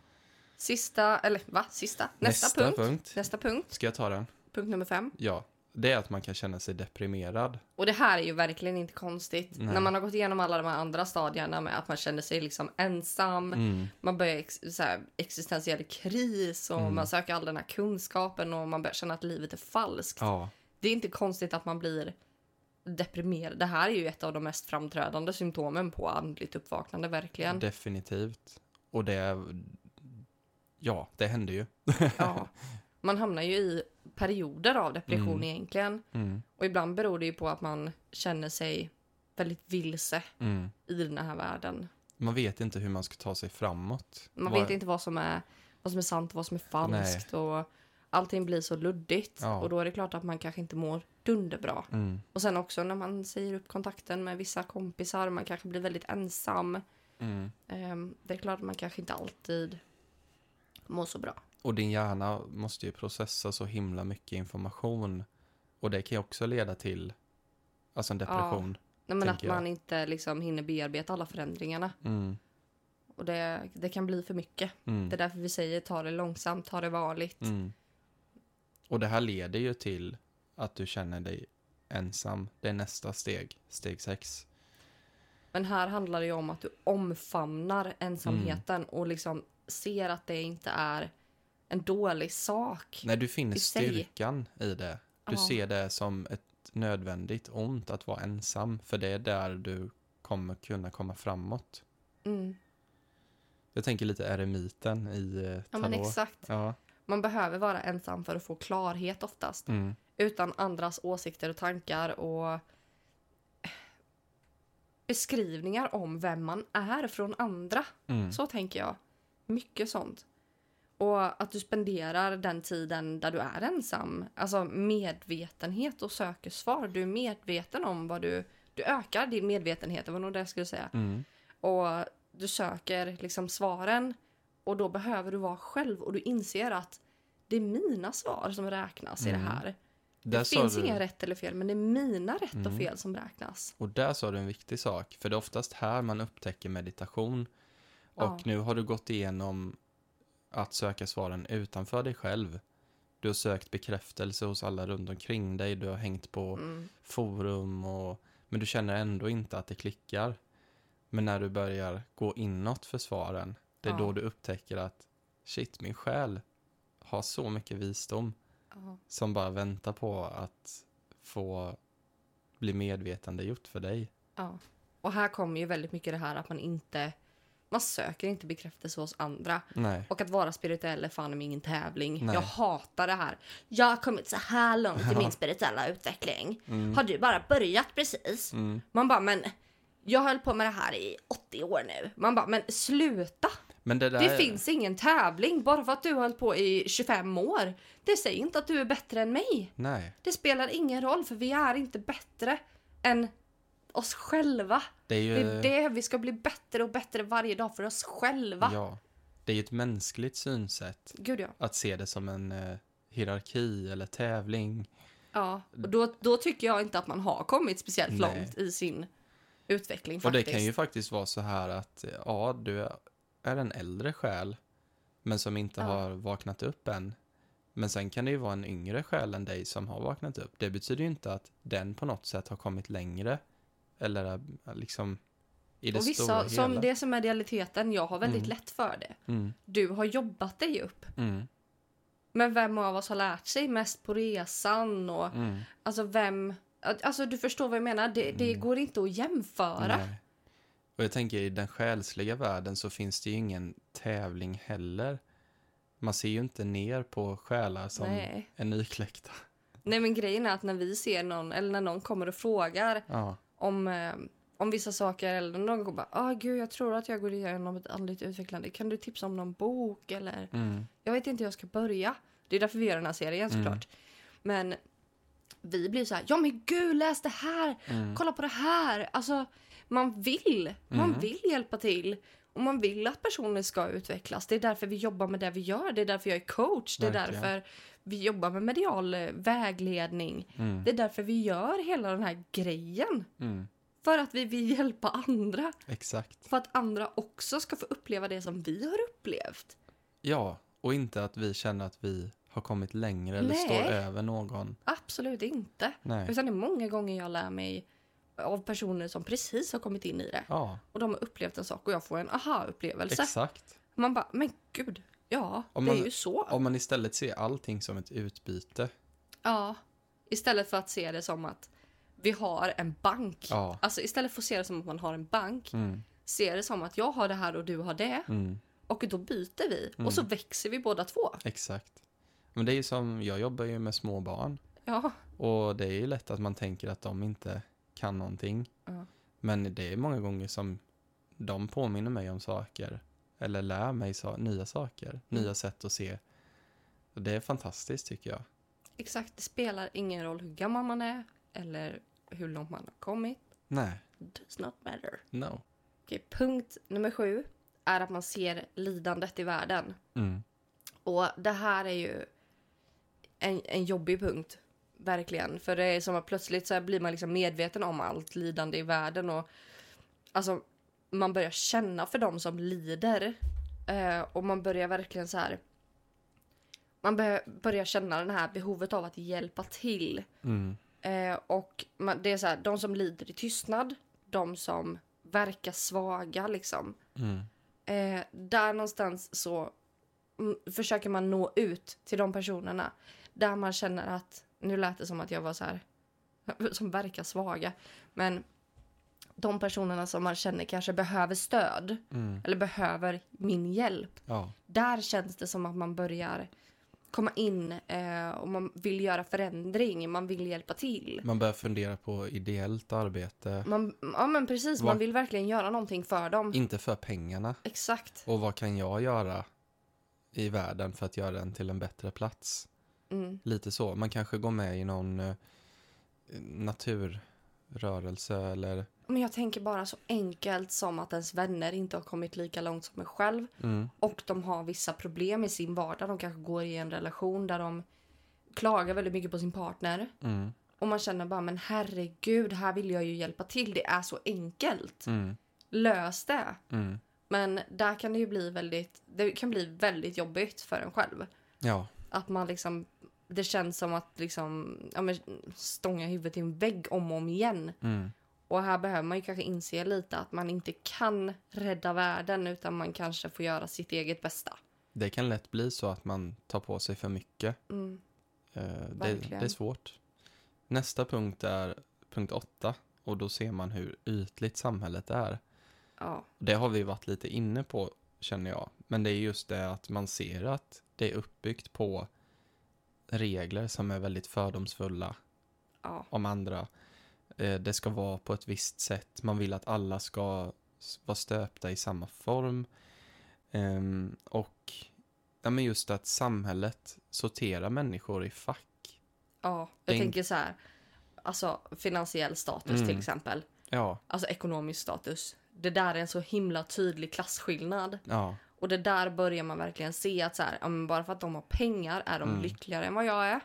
Sista, eller va? Sista? Nästa, punkt. punkt. Nästa punkt. Ska jag ta den? Punkt nummer fem. Ja. Det är att man kan känna sig deprimerad. Och det här är ju verkligen inte konstigt. Nej. När man har gått igenom alla de här andra stadierna med att man känner sig liksom ensam, Mm. man börjar ex så här, existentiell kris och Mm. man söker all den här kunskapen och man börjar känna att livet är falskt. Ja. Det är inte konstigt att man blir deprimerad. Det här är ju ett av de mest framträdande symptomen på andligt uppvaknande, verkligen. Definitivt. Och det, är- ja, det händer ju. Ja. [laughs] Man hamnar ju i perioder av depression Mm. egentligen. Mm, Och ibland beror det ju på att man känner sig väldigt vilse mm. i den här världen. Man vet inte hur man ska ta sig framåt. Man Vad- vet inte vad som är, vad som är sant och vad som är falskt. Och allting blir så luddigt. Ja. Och då är det klart att man kanske inte mår dunderbra. Mm, Och sen också när man säger upp kontakten med vissa kompisar, man kanske blir väldigt ensam. mm. Ehm, det är klart att man kanske inte alltid mår så bra. Och din hjärna måste ju processa så himla mycket information. Och det kan ju också leda till alltså en depression. Nej, men att jag. man inte liksom hinner bearbeta alla förändringarna. Mm, Och det, det kan bli för mycket. mm, Det är därför vi säger ta det långsamt, ta det varligt. mm. Och det här leder ju till att du känner dig ensam. Det är nästa steg, steg sex. Men här handlar det ju om att du omfamnar ensamheten Mm. och liksom ser att det inte är en dålig sak. När du finner I styrkan i det. Du Ja. ser det som ett nödvändigt ont att vara ensam. För det är där du kommer kunna komma framåt. Mm. Jag tänker lite eremiten i eh, Ja, tarot. men exakt. Ja. Man behöver vara ensam för att få klarhet oftast. Mm. Utan andras åsikter och tankar och beskrivningar om vem man är från andra. Mm. Så tänker jag. Mycket sånt. Och att du spenderar den tiden där du är ensam. Alltså medvetenhet och söker svar. Du är medveten om vad du... Du ökar din medvetenhet, det var nog det jag skulle säga. Mm. Och du söker liksom svaren. Och då behöver du vara själv och du inser att det är mina svar som räknas i det Mm. här. Där Det finns du, inga rätt eller fel, men det är mina rätt Mm. och fel som räknas. Och där sa du en viktig sak. För det är oftast här man upptäcker meditation. Och Ja. nu har du gått igenom att söka svaren utanför dig själv. Du har sökt bekräftelse hos alla runt omkring dig. Du har hängt på Mm. forum och men du känner ändå inte att det klickar. Men när du börjar gå inåt för svaren, det är Ja. då du upptäcker att shit, min själ har så mycket visdom Ja. som bara väntar på att få bli medvetande gjort för dig. Ja. Och här kommer ju väldigt mycket det här att man inte... Man söker inte bekräftelse hos andra. Nej. Och att vara spirituell är fan med ingen tävling. Nej. Jag hatar det här. Jag har kommit så här långt i [laughs] min spirituella utveckling. Mm. Har du bara börjat precis? Mm. Man bara, men jag hållit på med det här i 80 år nu. Man bara, men sluta! Men det. Det finns ingen tävling bara för att du har hållit på i 25 år. Det säger inte att du är bättre än mig. Nej, Det spelar ingen roll för vi är inte bättre än oss själva. det är ju... Det är det, vi ska bli bättre och bättre varje dag för oss själva. Ja. Det är ju ett mänskligt synsätt. Gud ja. Att se det som en eh, hierarki eller tävling. ja. Och då, då tycker jag inte att man har kommit speciellt Nej. långt i sin utveckling Och faktiskt. det kan ju faktiskt vara så här att, ja, du är en äldre själ, men som inte Ja. har vaknat upp än. Men sen kan det ju vara en yngre själ än dig som har vaknat upp. Det betyder ju inte att den på något sätt har kommit längre. Eller är liksom i det och stora vissa, hela. som det som är idealiteten, jag har väldigt Mm. lätt för det. Mm, Du har jobbat dig upp. mm, Men vem av oss har lärt sig mest på resan? Och, mm. Alltså vem... Alltså du förstår vad jag menar. Det, det Mm. går inte att jämföra. Nej. Och jag tänker i den själsliga världen så finns det ju ingen tävling heller. Man ser ju inte ner på själar som Nej. är nykläckta. Nej men grejen är att när vi ser någon, eller när någon kommer och frågar Ja, om, eh, om vissa saker eller någon går bara ah gud jag tror att jag går igenom ett andligt utvecklande. Kan du tipsa om någon bok eller? mm, Jag vet inte hur jag ska börja. Det är därför vi gör den här serien Mm. såklart. Men vi blir så här, ja men gud läs det här, mm, kolla på det här. Alltså man vill, man Mm. vill hjälpa till. Och man vill att personer ska utvecklas. Det är därför vi jobbar med det vi gör. Det är därför jag är coach. Det är Verkligen. därför vi jobbar med medial eh, vägledning. mm, Det är därför vi gör hela den här grejen. mm. För att vi vill hjälpa andra. Exakt. För att andra också ska få uppleva det som vi har upplevt. Ja, och inte att vi känner att vi har kommit längre eller Nej. står över någon. Absolut inte. Nej. Utan det är många gånger jag lär mig av personer som precis har kommit in i det. Ja, Och de har upplevt en sak och jag får en aha-upplevelse. exakt. Man bara, men gud, ja, Om det man- är ju så. Om man istället ser allting som ett utbyte. Ja, istället för att se det som att vi har en bank. Ja. Alltså istället för att se det som att man har en bank, Mm. se det som att jag har det här och du har det. Mm. Och då byter vi. Mm. Och så växer vi båda två. Exakt. Men det är ju som, jag jobbar ju med små barn. Ja. Och det är ju lätt att man tänker att de inte kan någonting. Ja. Men det är många gånger som de påminner mig om saker. Eller lär mig sa- nya saker. Nya sätt att se. Och det är fantastiskt tycker jag. Exakt, det spelar ingen roll hur gammal man är eller hur långt man har kommit. Nej, Does not matter. no. Okej, punkt nummer sju är att man ser lidandet i världen. Mm. Och det här är ju en, en jobbig punkt. Verkligen. För det är som att plötsligt så blir man liksom medveten om allt lidande i världen. Och alltså, man börjar känna för dem som lider. Eh, och man börjar verkligen så här... Man bör, börjar känna det här behovet av att hjälpa till. Mm. Eh, och man, det är så här, de som lider i tystnad, de som verkar svaga liksom. Mm. Eh, där någonstans så försöker man nå ut till de personerna. Där man känner att, nu lät det som att jag var så här, [laughs] som verkar svaga. Men de personerna som man känner kanske behöver stöd. Mm. Eller behöver min hjälp. Ja. Där känns det som att man börjar komma in eh, och man vill göra förändring. Man vill hjälpa till. Man börjar fundera på ideellt arbete. Man, ja men precis, Vad- man vill verkligen göra någonting för dem. Inte för pengarna. Exakt. Och vad kan jag göra i världen för att göra den till en bättre plats? Mm. Lite så. Man kanske går med i någon eh, naturrörelse eller... Men jag tänker bara så enkelt som att ens vänner inte har kommit lika långt som en själv. Mm. Och de har vissa problem i sin vardag. De kanske går i en relation där de klagar väldigt mycket på sin partner. Mm. Och man känner bara, men herregud, här vill jag ju hjälpa till. Det är så enkelt. Mm. Lös det. Mm. Men där kan det ju bli väldigt, det kan bli väldigt jobbigt för en själv. Ja. Att man liksom, det känns som att liksom, ja men stånga huvudet i en vägg om och om igen. Och här behöver man ju kanske inse lite att man inte kan rädda världen utan man kanske får göra sitt eget bästa. Det kan lätt bli så att man tar på sig för mycket. Mm. Eh, det, det är svårt. Nästa punkt är punkt åtta. Och då ser man hur ytligt samhället är. Ja, Det har vi varit lite inne på, känner jag. Men det är just det att man ser att det är uppbyggt på regler som är väldigt fördomsfulla ja, om andra. Eh, Det ska vara på ett visst sätt. Man vill att alla ska vara stöpta i samma form. Ehm, Och ja, men just att samhället sorterar människor i fack. ja. Jag Tänk- tänker så här, alltså finansiell status Mm. till exempel. Ja, Alltså ekonomisk status. Det där är en så himla tydlig klasskillnad. ja, Och det där börjar man verkligen se att så här, bara för att de har pengar är de Mm. lyckligare än vad jag är.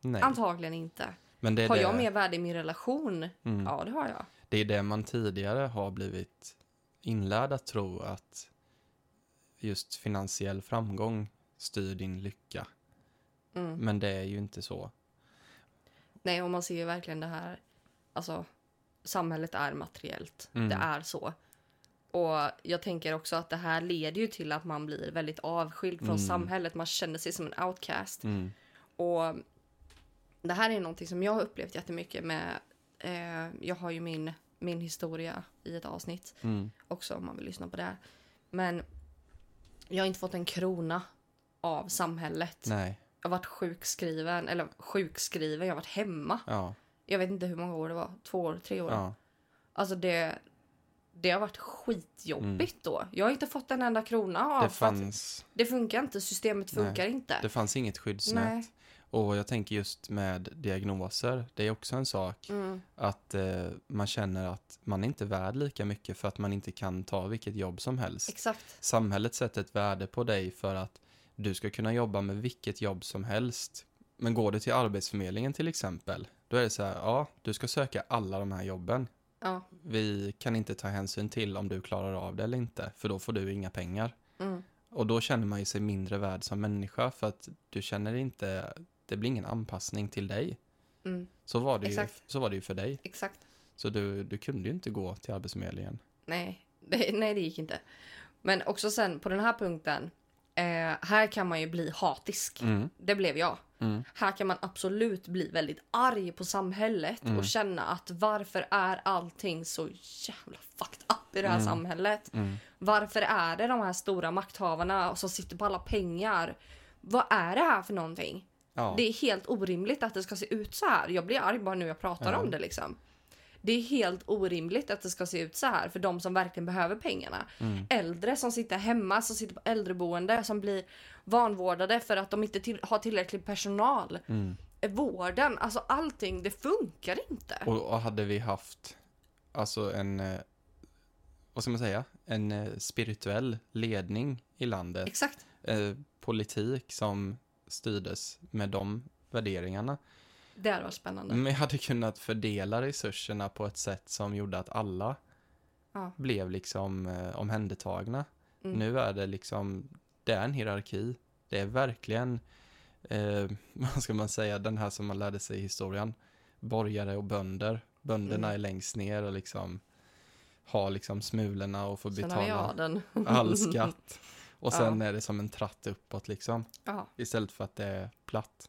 nej. Antagligen inte. Men det Har det, jag mer värde i min relation? mm, Ja, det har jag. det är det man tidigare har blivit inlärd att tro att just finansiell framgång styr din lycka. Mm. Men det är ju inte så. Nej, och man ser ju verkligen det här. Alltså, samhället är materiellt. Mm. Det är så. Och jag tänker också att det här leder ju till att man blir väldigt avskild från Mm. samhället. Man känner sig som en outcast. Mm, Och det här är någonting som jag har upplevt jättemycket med. Eh, jag har ju min, min historia i ett avsnitt mm, också om man vill lyssna på det. Men jag har inte fått en krona av samhället. nej, Jag har varit sjukskriven, eller sjukskriven, jag har varit hemma. ja, Jag vet inte hur många år det var, två år, tre år. ja, Alltså det, det har varit skitjobbigt då. Jag har inte fått en enda krona av Mm. det fanns, det funkar inte, systemet Nej, funkar inte. det fanns inget skyddsnät. Nej. Och jag tänker just med diagnoser, det är också en sak Mm, att eh, man känner att man är inte värd lika mycket för att man inte kan ta vilket jobb som helst. exakt. Samhället sätter ett värde på dig för att du ska kunna jobba med vilket jobb som helst. Men går du till Arbetsförmedlingen till exempel, då är det så här, ja, du ska söka alla de här jobben. Ja. Vi kan inte ta hänsyn till om du klarar av det eller inte, för då får du inga pengar. Mm, Och då känner man ju sig mindre värd som människa för att du känner inte, det blir ingen anpassning till dig. mm, Så var det, ju, så var det ju för dig. exakt. Så du, du kunde ju inte gå till Arbetsförmedlingen. Nej, det, nej, det gick inte. Men också sen på den här punkten Eh, här kan man ju bli hatisk. Mm. Det blev jag. Mm. Här kan man absolut bli väldigt arg på samhället Mm. och känna att varför är allting så jävla fucked up i det här Mm. samhället? Mm. Varför är det de här stora makthavarna som sitter på alla pengar? Vad är det här för någonting? Ja. Det är helt orimligt att det ska se ut så här. Jag blir arg bara nu jag pratar Ja. om det liksom. Det är helt orimligt att det ska se ut så här för de som verkligen behöver pengarna. Mm. Äldre som sitter hemma, som sitter på äldreboende, som blir vanvårdade för att de inte till, har tillräcklig personal. Mm. Vården, alltså allting, det funkar inte. Och, och hade vi haft, alltså en, eh, vad ska man säga, en eh, spirituell ledning i landet, Exakt. eh, politik som styrdes med de värderingarna. Det hade varit spännande. Men jag hade kunnat fördela resurserna på ett sätt som gjorde att alla Ja. blev liksom eh, omhändertagna. Mm. Nu är det liksom, det är en hierarki. Det är verkligen, eh, [laughs] vad ska man säga, den här som man lärde sig i historien. Borgare och bönder. Bönderna Mm. är längst ner och liksom har liksom smulorna och får betala all skatt. [laughs] Och sen Ja. är det som en tratt uppåt liksom. Ja, Istället för att det är platt.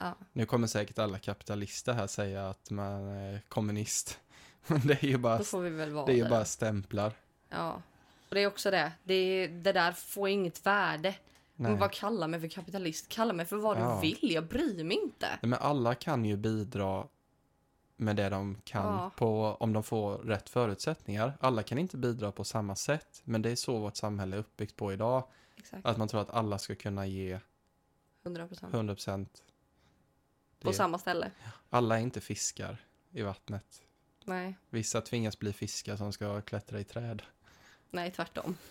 ja. Nu kommer säkert alla kapitalister här säga att man är kommunist. [laughs] Men det är ju bara, Då får vi väl vara det är ju bara stämplar. Ja. Och det är också det. Det, det där får inget värde. Nej. Men vad kalla mig för kapitalist? Kalla mig för vad Ja. du vill. Jag bryr mig inte. Nej, Men alla kan ju bidra med det de kan Ja. på, om de får rätt förutsättningar. Alla kan inte bidra på samma sätt, men det är så vårt samhälle är uppbyggt på idag. Exakt. Att man tror att alla ska kunna ge 100 procent. 100 procent. På samma ställe. Alla är inte fiskar i vattnet. Nej, Vissa tvingas bli fiskar som ska klättra i träd. nej tvärtom. [laughs]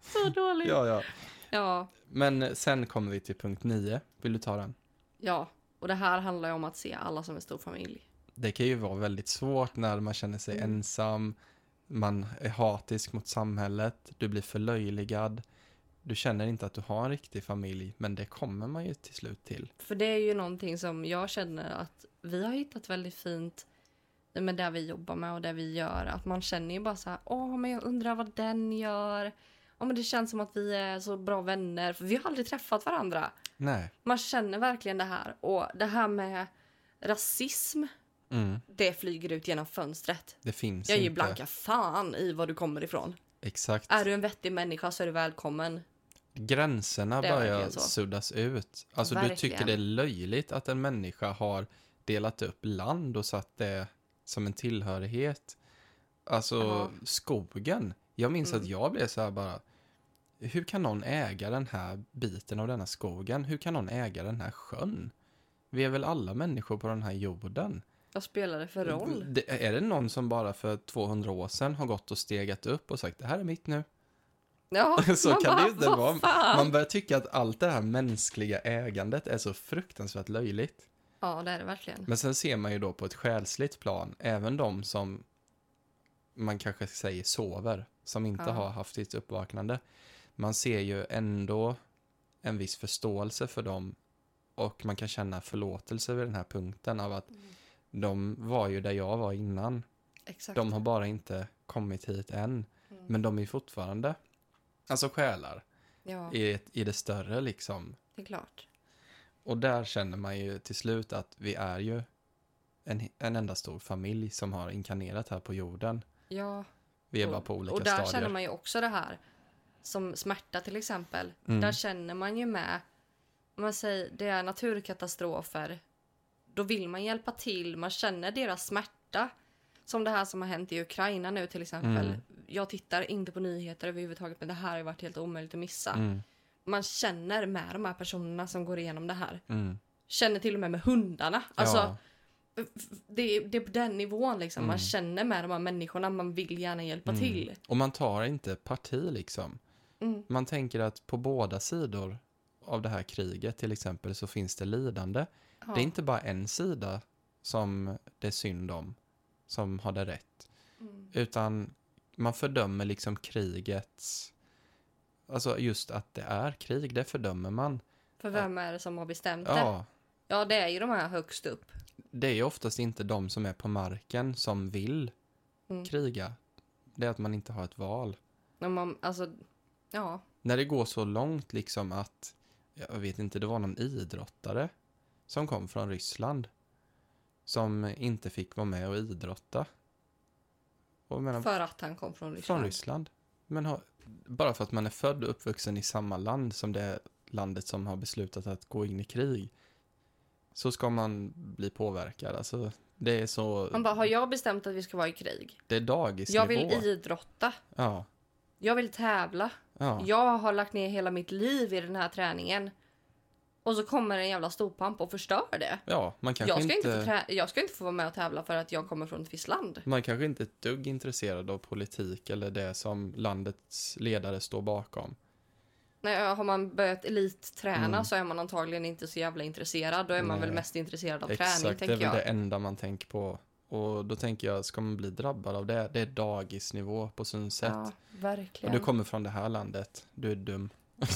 Så dåligt. Ja, ja. Ja, Men sen kommer vi till punkt 9. Vill du ta den? ja. Och det här handlar ju om att se alla som en stor familj. Det kan ju vara väldigt svårt när man känner sig Mm. ensam, man är hatisk mot samhället, du blir förlöjligad, du känner inte att du har en riktig familj, men det kommer man ju till slut till. För det är ju någonting som jag känner att vi har hittat väldigt fint med det vi jobbar med och det vi gör. Att man känner ju bara så här, åh men jag undrar vad den gör. Ja men det känns som att vi är så bra vänner, för vi har aldrig träffat varandra. Nej. Man känner verkligen det här. Och det här med rasism, Mm, det flyger ut genom fönstret. det finns Jag ger inte. blanka fan i var du kommer ifrån. Exakt. Är du en vettig människa så är du välkommen. Gränserna är börjar suddas ut. Alltså du Verkligen. tycker det är löjligt att en människa har delat upp land och satt det som en tillhörighet. Alltså Ja. skogen. Jag minns Mm. att jag blev så här bara. Hur kan någon äga den här biten av denna skogen? Hur kan någon äga den här sjön? Vi är väl alla människor på den här jorden? Vad spelar det för roll? Det, är det någon som bara för 200 år sedan har gått och stegat upp och sagt det här är mitt nu? Ja, [laughs] Så man kan bara, det ju inte vara. Man börjar tycka att allt det här mänskliga ägandet är så fruktansvärt löjligt. Ja, det är det verkligen. Men sen ser man ju då på ett själsligt plan, även de som man kanske säger sover, som inte Ja. har haft sitt uppvaknande. Man ser ju ändå en viss förståelse för dem och man kan känna förlåtelse vid den här punkten av att de var ju där jag var innan. Exakt. De har bara inte kommit hit än, Mm. men de är fortfarande alltså själar Ja, i, ett, i det större liksom. det är klart. Och där känner man ju till slut att vi är ju en, en enda stor familj som har inkarnerat här på jorden. Ja, Vi är och, bara på olika och där stadier. känner man ju också det här som smärta till exempel. Mm. Där känner man ju med, om man säger det är naturkatastrofer, då vill man hjälpa till, man känner deras smärta. Som det här som har hänt i Ukraina nu till exempel. Mm. Jag tittar inte på nyheter överhuvudtaget men det här har varit helt omöjligt att missa. Mm, Man känner med de här personerna som går igenom det här. mm. Känner till och med med hundarna. Alltså, ja, det, är- det är på den nivån liksom. Man Mm. känner med de här människorna, man vill gärna hjälpa Mm. till. och man tar inte parti liksom. Mm. Man tänker att på båda sidor av det här kriget till exempel så finns det lidande. Ja. Det är inte bara en sida som det är synd om, som har det rätt. Mm. Utan man fördömer liksom krigets... Alltså just att det är krig, det fördömer man. För vem är det som har bestämt det? Ja, Ja, det är ju de här högst upp. Det är oftast inte de som är på marken som vill Mm. kriga. Det är att man inte har ett val. Men man, alltså, ja, när det går så långt liksom att, jag vet inte, det var någon idrottare som kom från Ryssland som inte fick vara med och idrotta. Och menar, För att han kom från Ryssland. från Ryssland. Men har, bara för att man är född och uppvuxen i samma land som det landet som har beslutat att gå in i krig så ska man bli påverkad. Alltså, det är så... Han bara, har jag bestämt att vi ska vara i krig? Det är dagisnivå. Jag vill idrotta. Ja. Jag vill tävla. Ja. Jag har lagt ner hela mitt liv i den här träningen. Och så kommer en jävla storpamp och förstör det. ja, man kanske Jag ska, inte... inte... jag ska inte få vara med och tävla för att jag kommer från ett visst land. Man kanske inte är ett dugg intresserad av politik eller det som landets ledare står bakom. Nej, har man börjat elitträna Mm. så är man antagligen inte så jävla intresserad. Då är man Nej. väl mest intresserad av Exakt, träning, det är tänker väl jag. det enda man tänker på. Och då tänker jag, ska man bli drabbad av det? Det är dagisnivå på synsätt. Ja, och verkligen. du kommer från det här landet, du är dum. [laughs]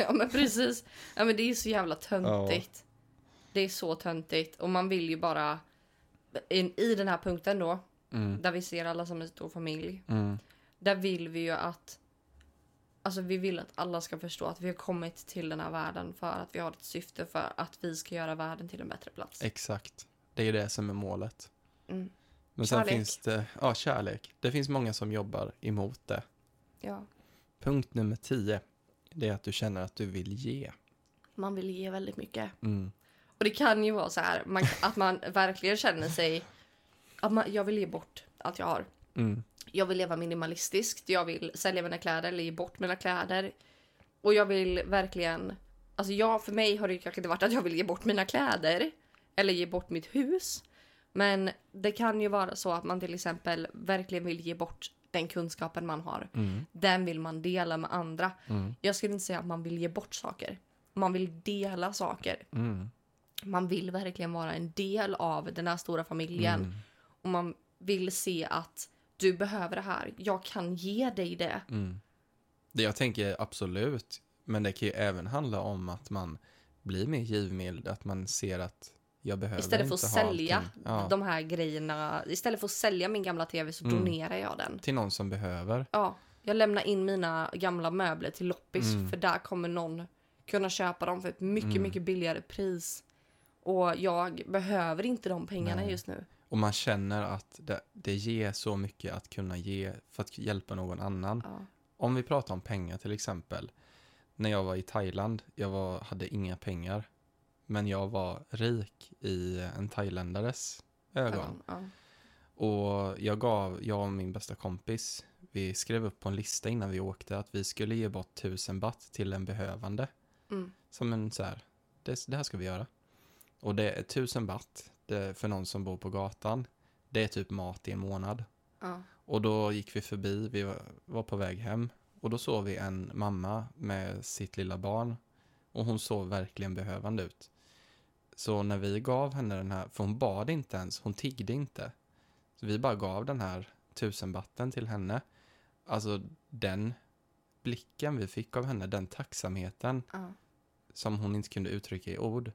Ja, men precis. Ja, men det är så jävla töntigt. Det är så töntigt. Och man vill ju bara... I, I den här punkten då, Mm, där vi ser alla som en stor familj. mm, Där vill vi ju att... Alltså vi vill att alla ska förstå att vi har kommit till den här världen för att vi har ett syfte för att vi ska göra världen till en bättre plats. exakt. Det är det som är målet. Mm. Men sen Kärlek. finns det, ja kärlek. Det finns många som jobbar emot det. Ja. Punkt nummer tio, det är att du känner att du vill ge. Man vill ge väldigt mycket. Mm, Och det kan ju vara så här man, att man verkligen känner sig... Att man, jag vill ge bort allt jag har. Mm, Jag vill leva minimalistiskt. Jag vill sälja mina kläder eller ge bort mina kläder. Och jag vill verkligen... Alltså jag, för mig har det kanske inte varit att jag vill ge bort mina kläder. Eller ge bort mitt hus. Men det kan ju vara så att man till exempel verkligen vill ge bort den kunskapen man har. mm, Den vill man dela med andra. mm, Jag skulle inte säga att man vill ge bort saker. Man vill dela saker. mm, Man vill verkligen vara en del av den här stora familjen. mm, Och man vill se att du behöver det här. Jag kan ge dig det. mm. Det jag tänker absolut, men det kan ju även handla om att man blir mer givmild, att man ser att jag behöver Istället för att sälja. Ja, de här grejerna. Istället för att sälja min gamla tv så Mm. donerar jag den. Till någon som behöver. Ja, jag lämnar in mina gamla möbler till loppis. Mm. För där kommer någon kunna köpa dem för ett mycket, Mm. mycket billigare pris. Och jag behöver inte de pengarna Nej. just nu. Och man känner att det, det ger så mycket att kunna ge för att hjälpa någon annan. Ja. Om vi pratar om pengar till exempel. När jag var i Thailand, jag var, hade inga pengar. Men jag var rik i en thailändares ögon. Ja. Och jag gav, jag och min bästa kompis, vi skrev upp på en lista innan vi åkte att vi skulle ge bort tusen baht till en behövande. Mm. Som en så här, det, det här ska vi göra. Och det är tusen baht för någon som bor på gatan. Det är typ mat i en månad. Ja. Och då gick vi förbi, vi var, var på väg hem. Och då såg vi en mamma med sitt lilla barn. Och hon såg verkligen behövande ut. Så när vi gav henne den här, för hon bad inte ens, hon tiggde inte. Så vi bara gav den här tusenbatten till henne. Alltså den blicken vi fick av henne, den tacksamheten Ja. som hon inte kunde uttrycka i ord.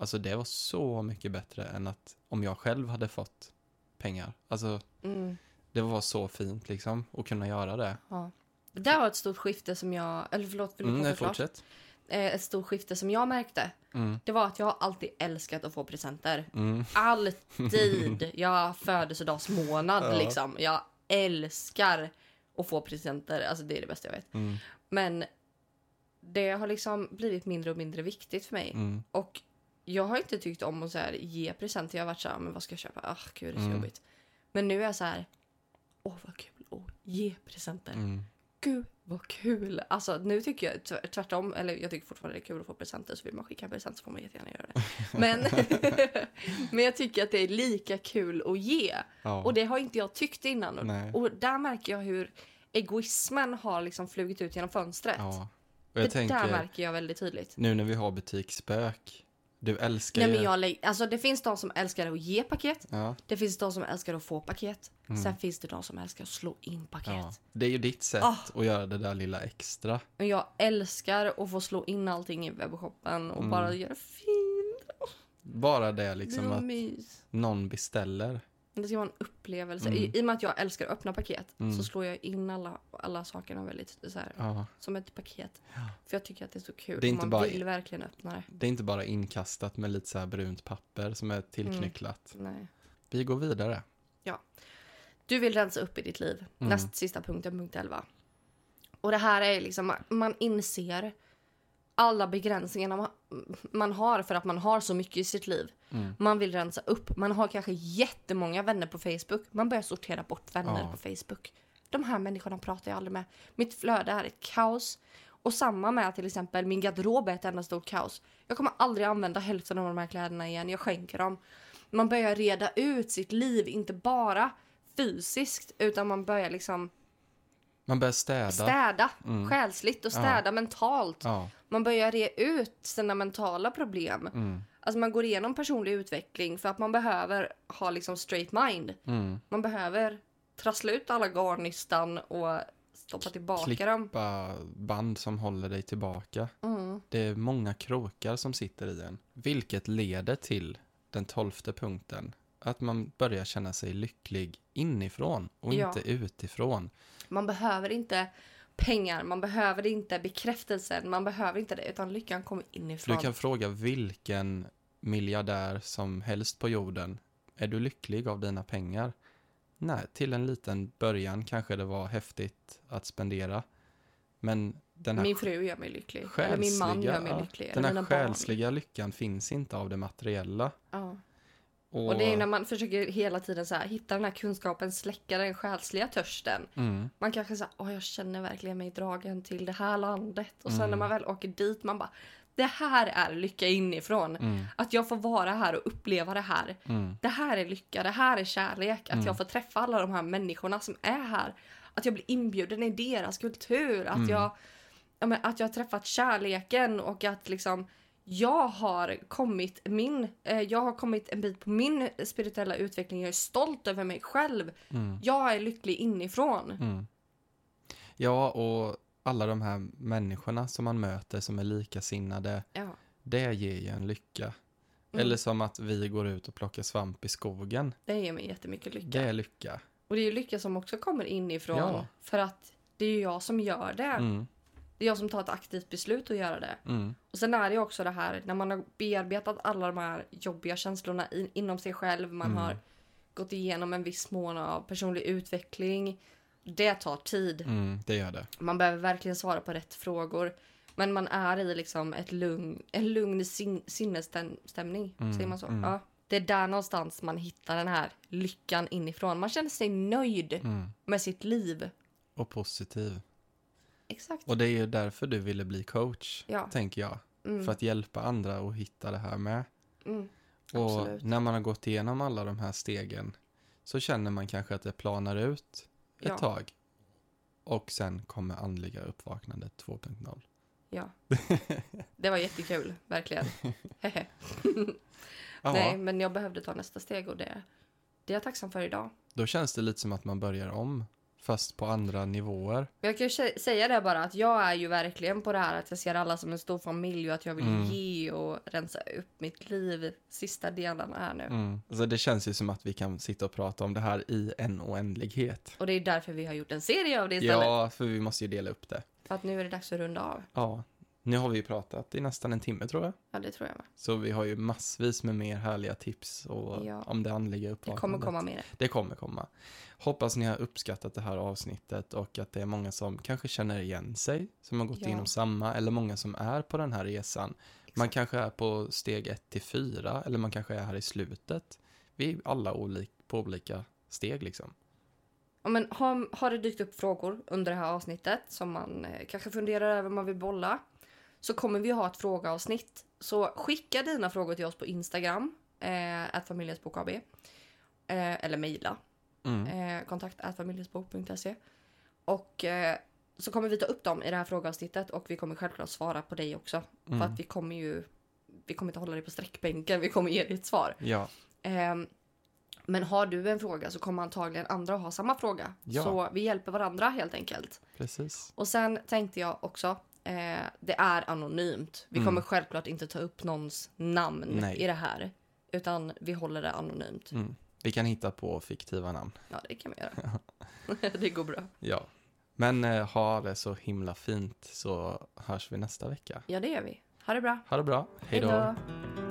Alltså det var så mycket bättre än att om jag själv hade fått pengar. Alltså Mm. det var så fint liksom att kunna göra det. Ja. Det där var ett stort skifte som jag... Eller förlåt, vill du Mm, fortsätt. Eh, Ett stort skifte som jag märkte. Mm, Det var att jag har alltid älskat att få presenter. mm, Alltid! [laughs] Jag födelsedagsmånad Ja. liksom. Jag älskar att få presenter. Alltså det är det bästa jag vet. mm, Men det har liksom blivit mindre och mindre viktigt för mig. mm, Och jag har inte tyckt om att så här, ge presenter. Jag har varit så här, men vad ska jag köpa? Ah, gud, det är så Mm. jobbigt. Men nu är jag så här, åh vad kul att ge presenter. mm, Gud vad kul! Alltså nu tycker jag tv- tvärtom, eller jag tycker fortfarande det är kul att få presenter så vill man skicka presenter så får man jättegärna göra det. [laughs] Men, [laughs] men jag tycker att det är lika kul att ge. ja. Och det har inte jag tyckt innan. Och-. Och där märker jag hur egoismen har liksom flugit ut genom fönstret. ja. Och det jag där tänker, märker jag väldigt tydligt. nu när vi har butiksspök, du älskar Nej, ju... men jag, lä- alltså, det finns de som älskar att ge paket. Ja, Det finns de som älskar att få paket. Mm. Sen finns det de som älskar att slå in paket. ja. Det är ju ditt sätt Ah. att göra det där lilla extra. Men jag älskar att få slå in allting i webbshoppen och Mm. bara göra fint. Bara det Det liksom var att mys. någon beställer. Det ska vara en upplevelse. Mm. I, I och med att jag älskar att öppna paket Mm. så slår jag in alla, alla sakerna väldigt så här, Ja. som ett paket. Ja. För jag tycker att det är så kul. Det är inte man bara- vill verkligen öppna det. Det är inte bara inkastat med lite så här brunt papper som är tillknycklat. Nej. Vi går vidare. Du vill rensa upp i ditt liv. Mm. Näst sista punkten, punkt 11. Och det här är liksom, man inser alla begränsningarna man, har för att man har så mycket i sitt liv. Mm. Man vill rensa upp. Man har kanske jättemånga vänner på Facebook. Man börjar sortera bort vänner Ja. på Facebook. De här människorna pratar jag aldrig med. Mitt flöde är ett kaos. Och samma med till exempel min garderob är ett enda stort kaos. Jag kommer aldrig använda hälften av de här kläderna igen. Jag skänker dem. Man börjar reda ut sitt liv, inte bara fysiskt, utan man börjar liksom Man börjar städa. städa Mm. själsligt och Ja. städa mentalt. Ja. Man börjar re ut sina mentala problem. Mm. Alltså man går igenom personlig utveckling för att man behöver ha liksom straight mind. Mm. Man behöver trassla ut alla garnnystan och stoppa tillbaka dem. Klippa band som håller dig tillbaka. Mm. Det är många krokar som sitter i en. Vilket leder till den tolfte punkten. Att man börjar känna sig lycklig inifrån och Ja. inte utifrån. Man behöver inte pengar, man behöver inte bekräftelsen, man behöver inte det, utan lyckan kommer inifrån. Du kan fråga vilken miljardär som helst på jorden. Är du lycklig av dina pengar? Nej, till en liten början kanske det var häftigt att spendera. Men den här Min fru gör mig lycklig. Eller min man gör mig lycklig. Den här själsliga lyckan finns inte av det materiella. barn. Ja. Och, Och det är när man försöker hela tiden så här, hitta den här kunskapen, släcka den själsliga törsten. mm, Man kanske säger, åh jag känner verkligen mig dragen till det här landet. Och sen Mm. när man väl åker dit, man bara, det här är lycka inifrån. mm, Att jag får vara här och uppleva det här. mm, Det här är lycka, det här är kärlek. Att Mm. jag får träffa alla de här människorna som är här. Att jag blir inbjuden i deras kultur. Att, Mm. jag, ja, men, att jag har träffat kärleken och att liksom jag har kommit min, eh, jag har kommit en bit på min spirituella utveckling. Jag är stolt över mig själv. mm, Jag är lycklig inifrån. mm. Ja, och alla de här människorna som man möter som är likasinnade, Ja. det ger ju en lycka. Mm. Eller som att vi går ut och plockar svamp i skogen. Det ger mig jättemycket lycka. Det är lycka. Och det är ju lycka som också kommer inifrån. Ja. För att det är ju jag som gör det. Det är jag som tar ett aktivt beslut att göra det. mm, Och sen är det också det här när man har bearbetat alla de här jobbiga känslorna in, inom sig själv. Man Mm. har gått igenom en viss mån av personlig utveckling. Det tar tid. mm, det gör det. Man behöver verkligen svara på rätt frågor. Men man är i liksom ett lugn, en lugn sin, sinnesstämning. Mm, Säger man så? mm. Ja. Det är där någonstans man hittar den här lyckan inifrån. Man känner sig nöjd Mm. med sitt liv. Och positiv. Exakt. Och det är ju därför du ville bli coach, Ja. tänker jag. Mm. För att hjälpa andra att hitta det här med. Mm. Och Absolut. när man har gått igenom alla de här stegen så känner man kanske att det planar ut ett Ja. tag. Och sen kommer andliga uppvaknandet 2.0. Ja. [laughs] Det var jättekul, verkligen. [laughs] Nej, men jag behövde ta nästa steg och det, det är jag tacksam för idag. då känns det lite som att man börjar om, fast på andra nivåer. Jag kan ju sä- säga det bara att jag är ju verkligen på det här att jag ser alla som en stor familj och att jag vill Mm. ge och rensa upp mitt liv sista delarna här nu. Mm. Så det känns ju som att vi kan sitta och prata om det här i en oändlighet. Och det är därför vi har gjort en serie av det istället. Ja, för vi måste ju dela upp det. För att nu är det dags att runda av. Ja, nu har vi ju pratat i nästan en timme tror jag. Ja, det tror jag med. Så vi har ju massvis med mer härliga tips och Ja. om det andliga Det uppvaknandet. kommer komma mer. Det kommer komma. Hoppas ni har uppskattat det här avsnittet och att det är många som kanske känner igen sig, som har gått Ja. igenom samma, eller många som är på den här resan. Man kanske är på steg ett till fyra, eller man kanske är här i slutet. Vi är alla olik, på olika steg liksom. Ja, men har, har det dykt upp frågor under det här avsnittet som man eh, kanske funderar över om man vill bolla så kommer vi ha ett frågeavsnitt. Så skicka dina frågor till oss på Instagram, eh, att. Eh, eller mejla, Mm. eh, kontakt familjensbok.se. Och eh, så kommer vi ta upp dem i det här frågeavsnittet och vi kommer självklart svara på dig också. För Mm. att vi kommer ju, vi kommer inte hålla dig på sträckbänken, vi kommer ge dig ett svar. Ja, Ehm, men har du en fråga så kommer antagligen andra ha samma fråga. Ja. Så vi hjälper varandra helt enkelt. precis. Och sen tänkte jag också, eh, det är anonymt. Vi Mm. kommer självklart inte ta upp någons namn Nej. i det här. Utan vi håller det anonymt. Mm. Vi kan hitta på fiktiva namn. Ja, det kan vi göra. [laughs] [laughs] det går bra. Ja. Men eh, ha det så himla fint så hörs vi nästa vecka. Ja, det gör vi. Ha det bra. Ha det bra. Hej då. Hej då.